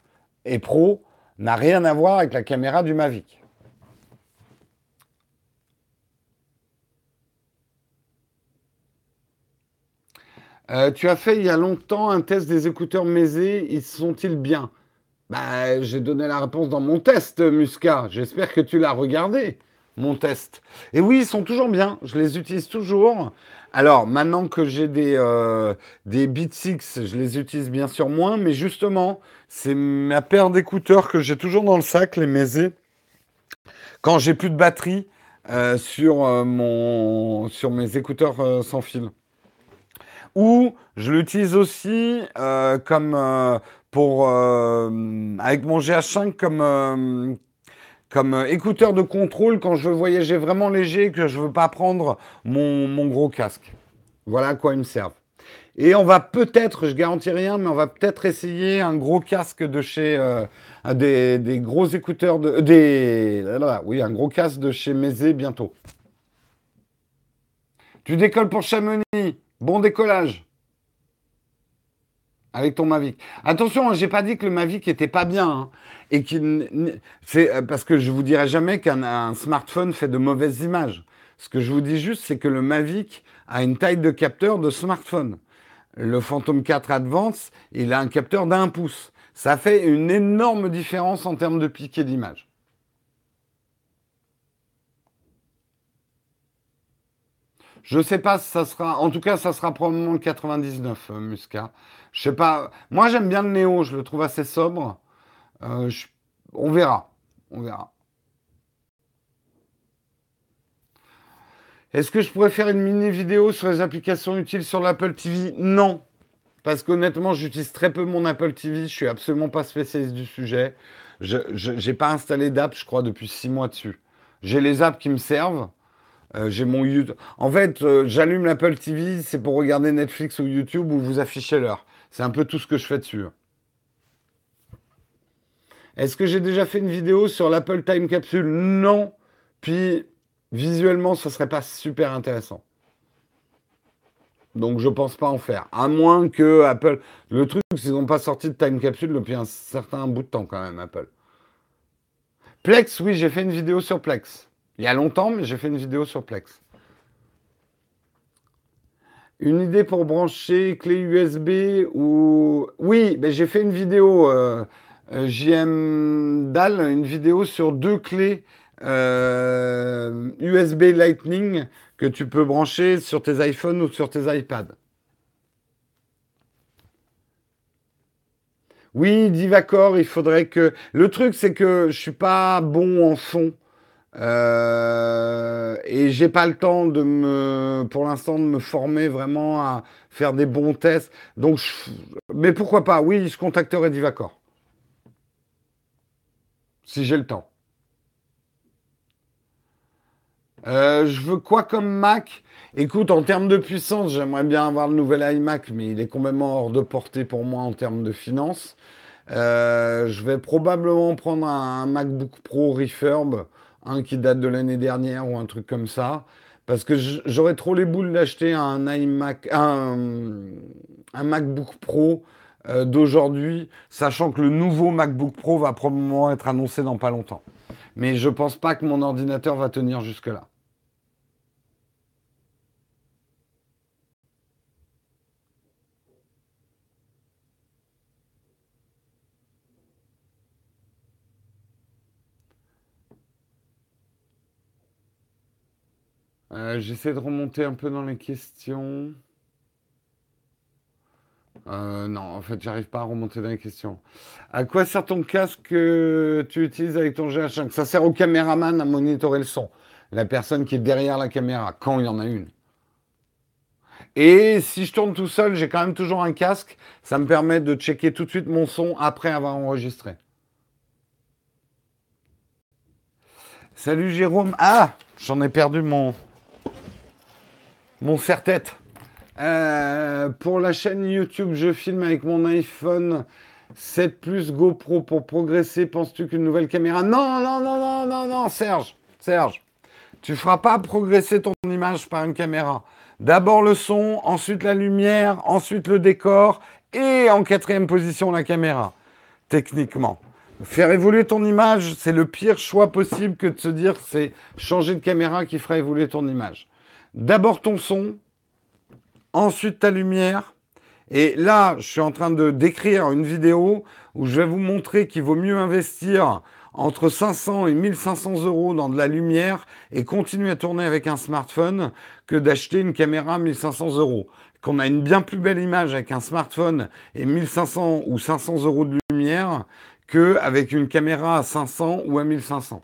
et Pro n'a rien à voir avec la caméra du Mavic. Euh, tu as fait il y a longtemps un test des écouteurs Mézé, ils sont-ils bien? Bah, J'ai donné la réponse dans mon test, Musca. J'espère que tu l'as regardé, mon test. Et oui, ils sont toujours bien, je les utilise toujours. Alors, maintenant que j'ai des, euh, des 6, je les utilise bien sûr moins, mais justement, c'est ma paire d'écouteurs que j'ai toujours dans le sac, les Mézé, quand j'ai plus de batterie euh, sur, euh, sur mes écouteurs sans fil. Ou je l'utilise aussi comme pour avec mon GH5 comme comme euh, écouteur de contrôle quand je veux voyager vraiment léger et que je ne veux pas prendre mon, gros casque. Voilà à quoi ils me servent. Et on va peut-être, je garantis rien, mais on va peut-être essayer un gros casque de chez euh, des, gros écouteurs de des oui un gros casque de chez Mézé bientôt. Tu décolles pour Chamonix, bon décollage avec ton Mavic. Attention, hein, j'ai pas dit que le Mavic était pas bien. Hein et c'est euh, parce que je vous dirai jamais qu'un smartphone fait de mauvaises images. Ce que je vous dis juste, c'est que le Mavic a une taille de capteur de smartphone. Le Phantom 4 Advance, il a un capteur d'un pouce. Ça fait une énorme différence en termes de piqué d'image. Je ne sais pas si ça sera. En tout cas, ça sera probablement le 99, euh. Je sais pas. Moi, j'aime bien le Néo. Je le trouve assez sobre. Euh, on verra. On verra. Est-ce que je pourrais faire une mini vidéo sur les applications utiles sur l'Apple TV Non. Parce qu'honnêtement, j'utilise très peu mon Apple TV. Je suis absolument pas spécialiste du sujet. Je n'ai pas installé d'app, je crois, depuis six mois dessus. J'ai les apps qui me servent. Euh, j'ai mon YouTube. En fait, euh, j'allume l'Apple TV, c'est pour regarder Netflix ou YouTube où vous affichez l'heure. C'est un peu tout ce que je fais dessus. Est-ce que j'ai déjà fait une vidéo sur l'Apple Time Capsule? Non. Puis, visuellement, ce serait pas super intéressant. Donc, je pense pas en faire. À moins que Apple. Le truc, c'est qu'ils n'ont pas sorti de Time Capsule depuis un certain bout de temps, quand même, Apple. Plex, oui, j'ai fait une vidéo sur Plex. Il y a longtemps, mais j'ai fait une vidéo sur Plex. Une idée pour brancher clé USB ou... Oui, mais j'ai fait une vidéo, euh, euh JM DAL, une vidéo sur deux clés USB euh, Lightning que tu peux brancher sur tes iPhones ou sur tes iPads. Oui, Divacor, il faudrait que... Le truc, c'est que je suis pas bon en son. Euh, et j'ai pas le temps de me, pour l'instant, de me former vraiment à faire des bons tests. Donc, mais pourquoi pas? Oui, je contacterai Divacor. Si j'ai le temps. Euh, je veux quoi comme Mac? Écoute, en termes de puissance, j'aimerais bien avoir le nouvel iMac, mais il est complètement hors de portée pour moi en termes de finances. Euh, je vais probablement prendre un MacBook Pro Refurb un qui date de l'année dernière ou un truc comme ça. Parce que j'aurais trop les boules d'acheter un iMac, un, MacBook Pro euh, d'aujourd'hui, sachant que le nouveau MacBook Pro va probablement être annoncé dans pas longtemps. Mais je pense pas que mon ordinateur va tenir jusque-là. Euh, j'essaie de remonter un peu dans les questions. Euh, non, en fait, j'arrive pas à remonter dans les questions. À quoi sert ton casque que tu utilises avec ton GH5 Ça sert au caméraman à monitorer le son. La personne qui est derrière la caméra, quand il y en a une. Et si je tourne tout seul, j'ai quand même toujours un casque. Ça me permet de checker tout de suite mon son après avoir enregistré. Salut Jérôme. Ah, j'en ai perdu mon, mon serre-tête. Euh, pour la chaîne YouTube, je filme avec mon iPhone 7 Plus GoPro pour progresser. Penses-tu qu'une nouvelle caméra? Non, non, non, non, non, non, Serge, Serge. Tu feras pas progresser ton image par une caméra. D'abord le son, ensuite la lumière, ensuite le décor et en quatrième position la caméra, techniquement. Faire évoluer ton image, c'est le pire choix possible que de se dire c'est changer de caméra qui fera évoluer ton image d'abord ton son, ensuite ta lumière. Et là, je suis en train de décrire une vidéo où je vais vous montrer qu'il vaut mieux investir entre 500 et 1500 euros dans de la lumière et continuer à tourner avec un smartphone que d'acheter une caméra à 1500 euros. Qu'on a une bien plus belle image avec un smartphone et 1500 ou 500 euros de lumière qu'avec une caméra à 500 ou à 1500.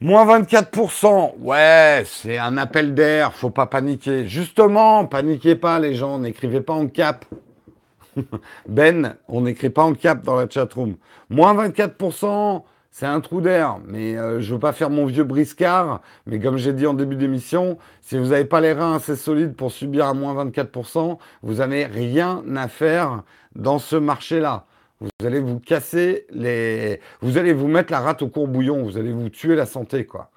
Moins 24%, ouais, c'est un appel d'air, faut pas paniquer. Justement, paniquez pas les gens, n'écrivez pas en cap. ben, on n'écrit pas en cap dans la chatroom. Moins 24%, c'est un trou d'air, mais euh, je veux pas faire mon vieux briscard, mais comme j'ai dit en début d'émission, si vous n'avez pas les reins assez solides pour subir à moins 24%, vous n'avez rien à faire dans ce marché-là. Vous allez vous casser les. Vous allez vous mettre la rate au courbouillon. Vous allez vous tuer la santé, quoi.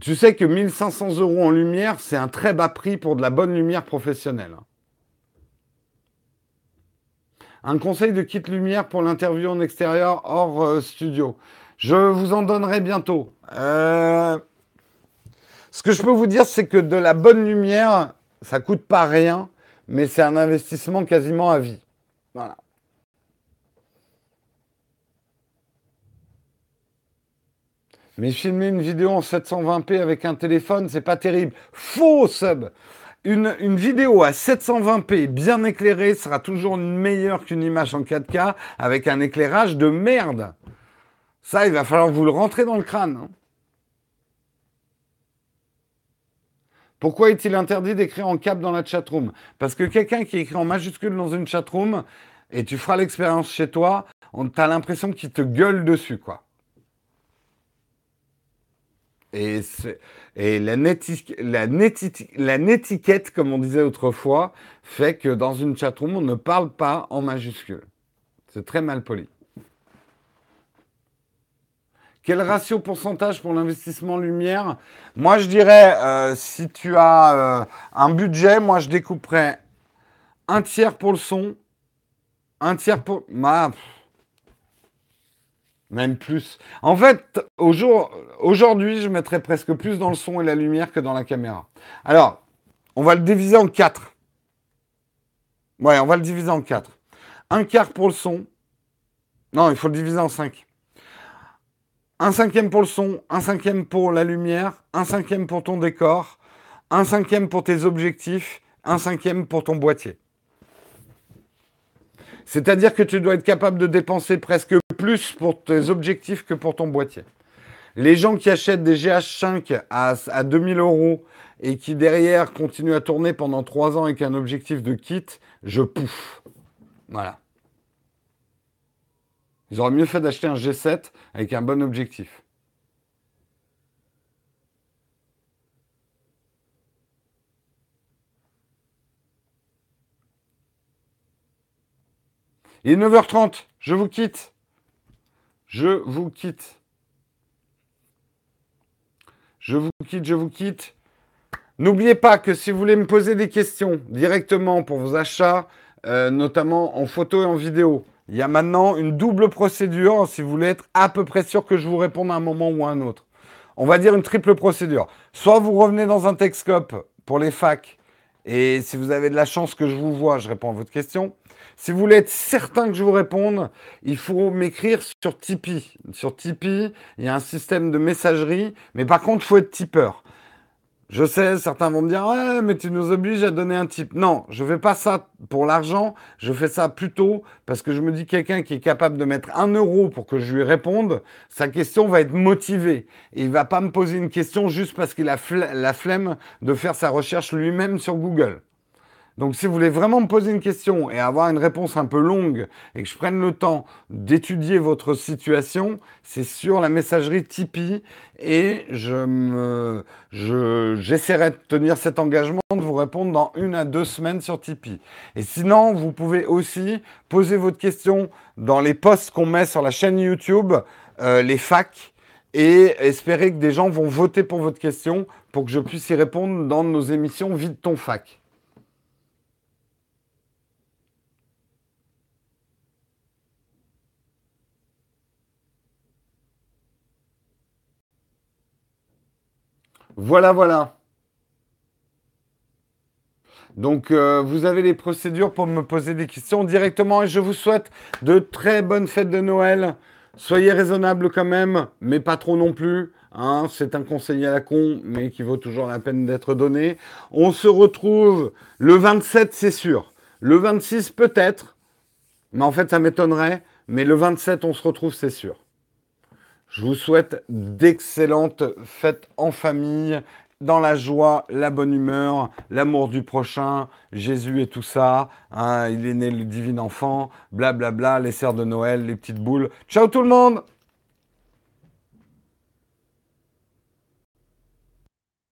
Tu sais que 1500 euros en lumière, c'est un très bas prix pour de la bonne lumière professionnelle. Un conseil de kit lumière pour l'interview en extérieur hors euh, studio. Je vous en donnerai bientôt. Euh, ce que je peux vous dire, c'est que de la bonne lumière, ça coûte pas rien mais c'est un investissement quasiment à vie. Voilà. Mais filmer une vidéo en 720p avec un téléphone, c'est pas terrible. Faux sub une, vidéo à 720p bien éclairée sera toujours meilleure qu'une image en 4K avec un éclairage de merde. Ça, il va falloir vous le rentrer dans le crâne. Hein. Pourquoi est-il interdit d'écrire en cap dans la chatroom? Parce que quelqu'un qui écrit en majuscule dans une chatroom, et tu feras l'expérience chez toi, on as l'impression qu'il te gueule dessus, quoi. Et, la, la netiquette, comme on disait autrefois, fait que dans une chatroom, on ne parle pas en majuscule. C'est très mal poli. Quel ratio pourcentage pour l'investissement lumière? Moi, je dirais, euh, si tu as euh, un budget, moi, je découperais un tiers pour le son, un tiers pour... Ma... Même plus. En fait, aujourd'hui, je mettrais presque plus dans le son et la lumière que dans la caméra. Alors, on va le diviser en quatre. Ouais, on va le diviser en quatre. Un quart pour le son. Non, il faut le diviser en cinq. Un cinquième pour le son, un cinquième pour la lumière, un cinquième pour ton décor, un cinquième pour tes objectifs, un cinquième pour ton boîtier. C'est-à-dire que tu dois être capable de dépenser presque plus pour tes objectifs que pour ton boîtier. Les gens qui achètent des GH5 à, à 2000 euros et qui derrière continuent à tourner pendant 3 ans avec un objectif de kit, je pouffe. Voilà. Ils auraient mieux fait d'acheter un G7 avec un bon objectif. Il est 9h30, je vous quitte. Je vous quitte. Je vous quitte, je vous quitte. N'oubliez pas que si vous voulez me poser des questions directement pour vos achats, euh, notamment en photo et en vidéo, il y a maintenant une double procédure si vous voulez être à peu près sûr que je vous réponde à un moment ou à un autre. On va dire une triple procédure. Soit vous revenez dans un Texcope pour les facs et si vous avez de la chance que je vous vois, je réponds à votre question. Si vous voulez être certain que je vous réponde, il faut m'écrire sur Tipeee. Sur Tipeee, il y a un système de messagerie, mais par contre, il faut être tipeur. Je sais, certains vont me dire mais tu nous obliges à donner un type. Non, je ne fais pas ça pour l'argent. Je fais ça plutôt parce que je me dis quelqu'un qui est capable de mettre un euro pour que je lui réponde, sa question va être motivée. Il va pas me poser une question juste parce qu'il a la flemme de faire sa recherche lui-même sur Google. Donc si vous voulez vraiment me poser une question et avoir une réponse un peu longue et que je prenne le temps d'étudier votre situation, c'est sur la messagerie Tipeee et je j'essaierai de tenir cet engagement de vous répondre dans une à deux semaines sur Tipeee. Et sinon, vous pouvez aussi poser votre question dans les posts qu'on met sur la chaîne YouTube, euh, les facs, et espérer que des gens vont voter pour votre question pour que je puisse y répondre dans nos émissions Vide ton fac. Voilà, voilà. Donc, euh, vous avez les procédures pour me poser des questions directement et je vous souhaite de très bonnes fêtes de Noël. Soyez raisonnables quand même, mais pas trop non plus. Hein. C'est un conseil à la con, mais qui vaut toujours la peine d'être donné. On se retrouve le 27, c'est sûr. Le 26, peut-être. Mais en fait, ça m'étonnerait. Mais le 27, on se retrouve, c'est sûr. Je vous souhaite d'excellentes fêtes en famille, dans la joie, la bonne humeur, l'amour du prochain, Jésus et tout ça. Hein, il est né le divin enfant, blablabla, les serres de Noël, les petites boules. Ciao tout le monde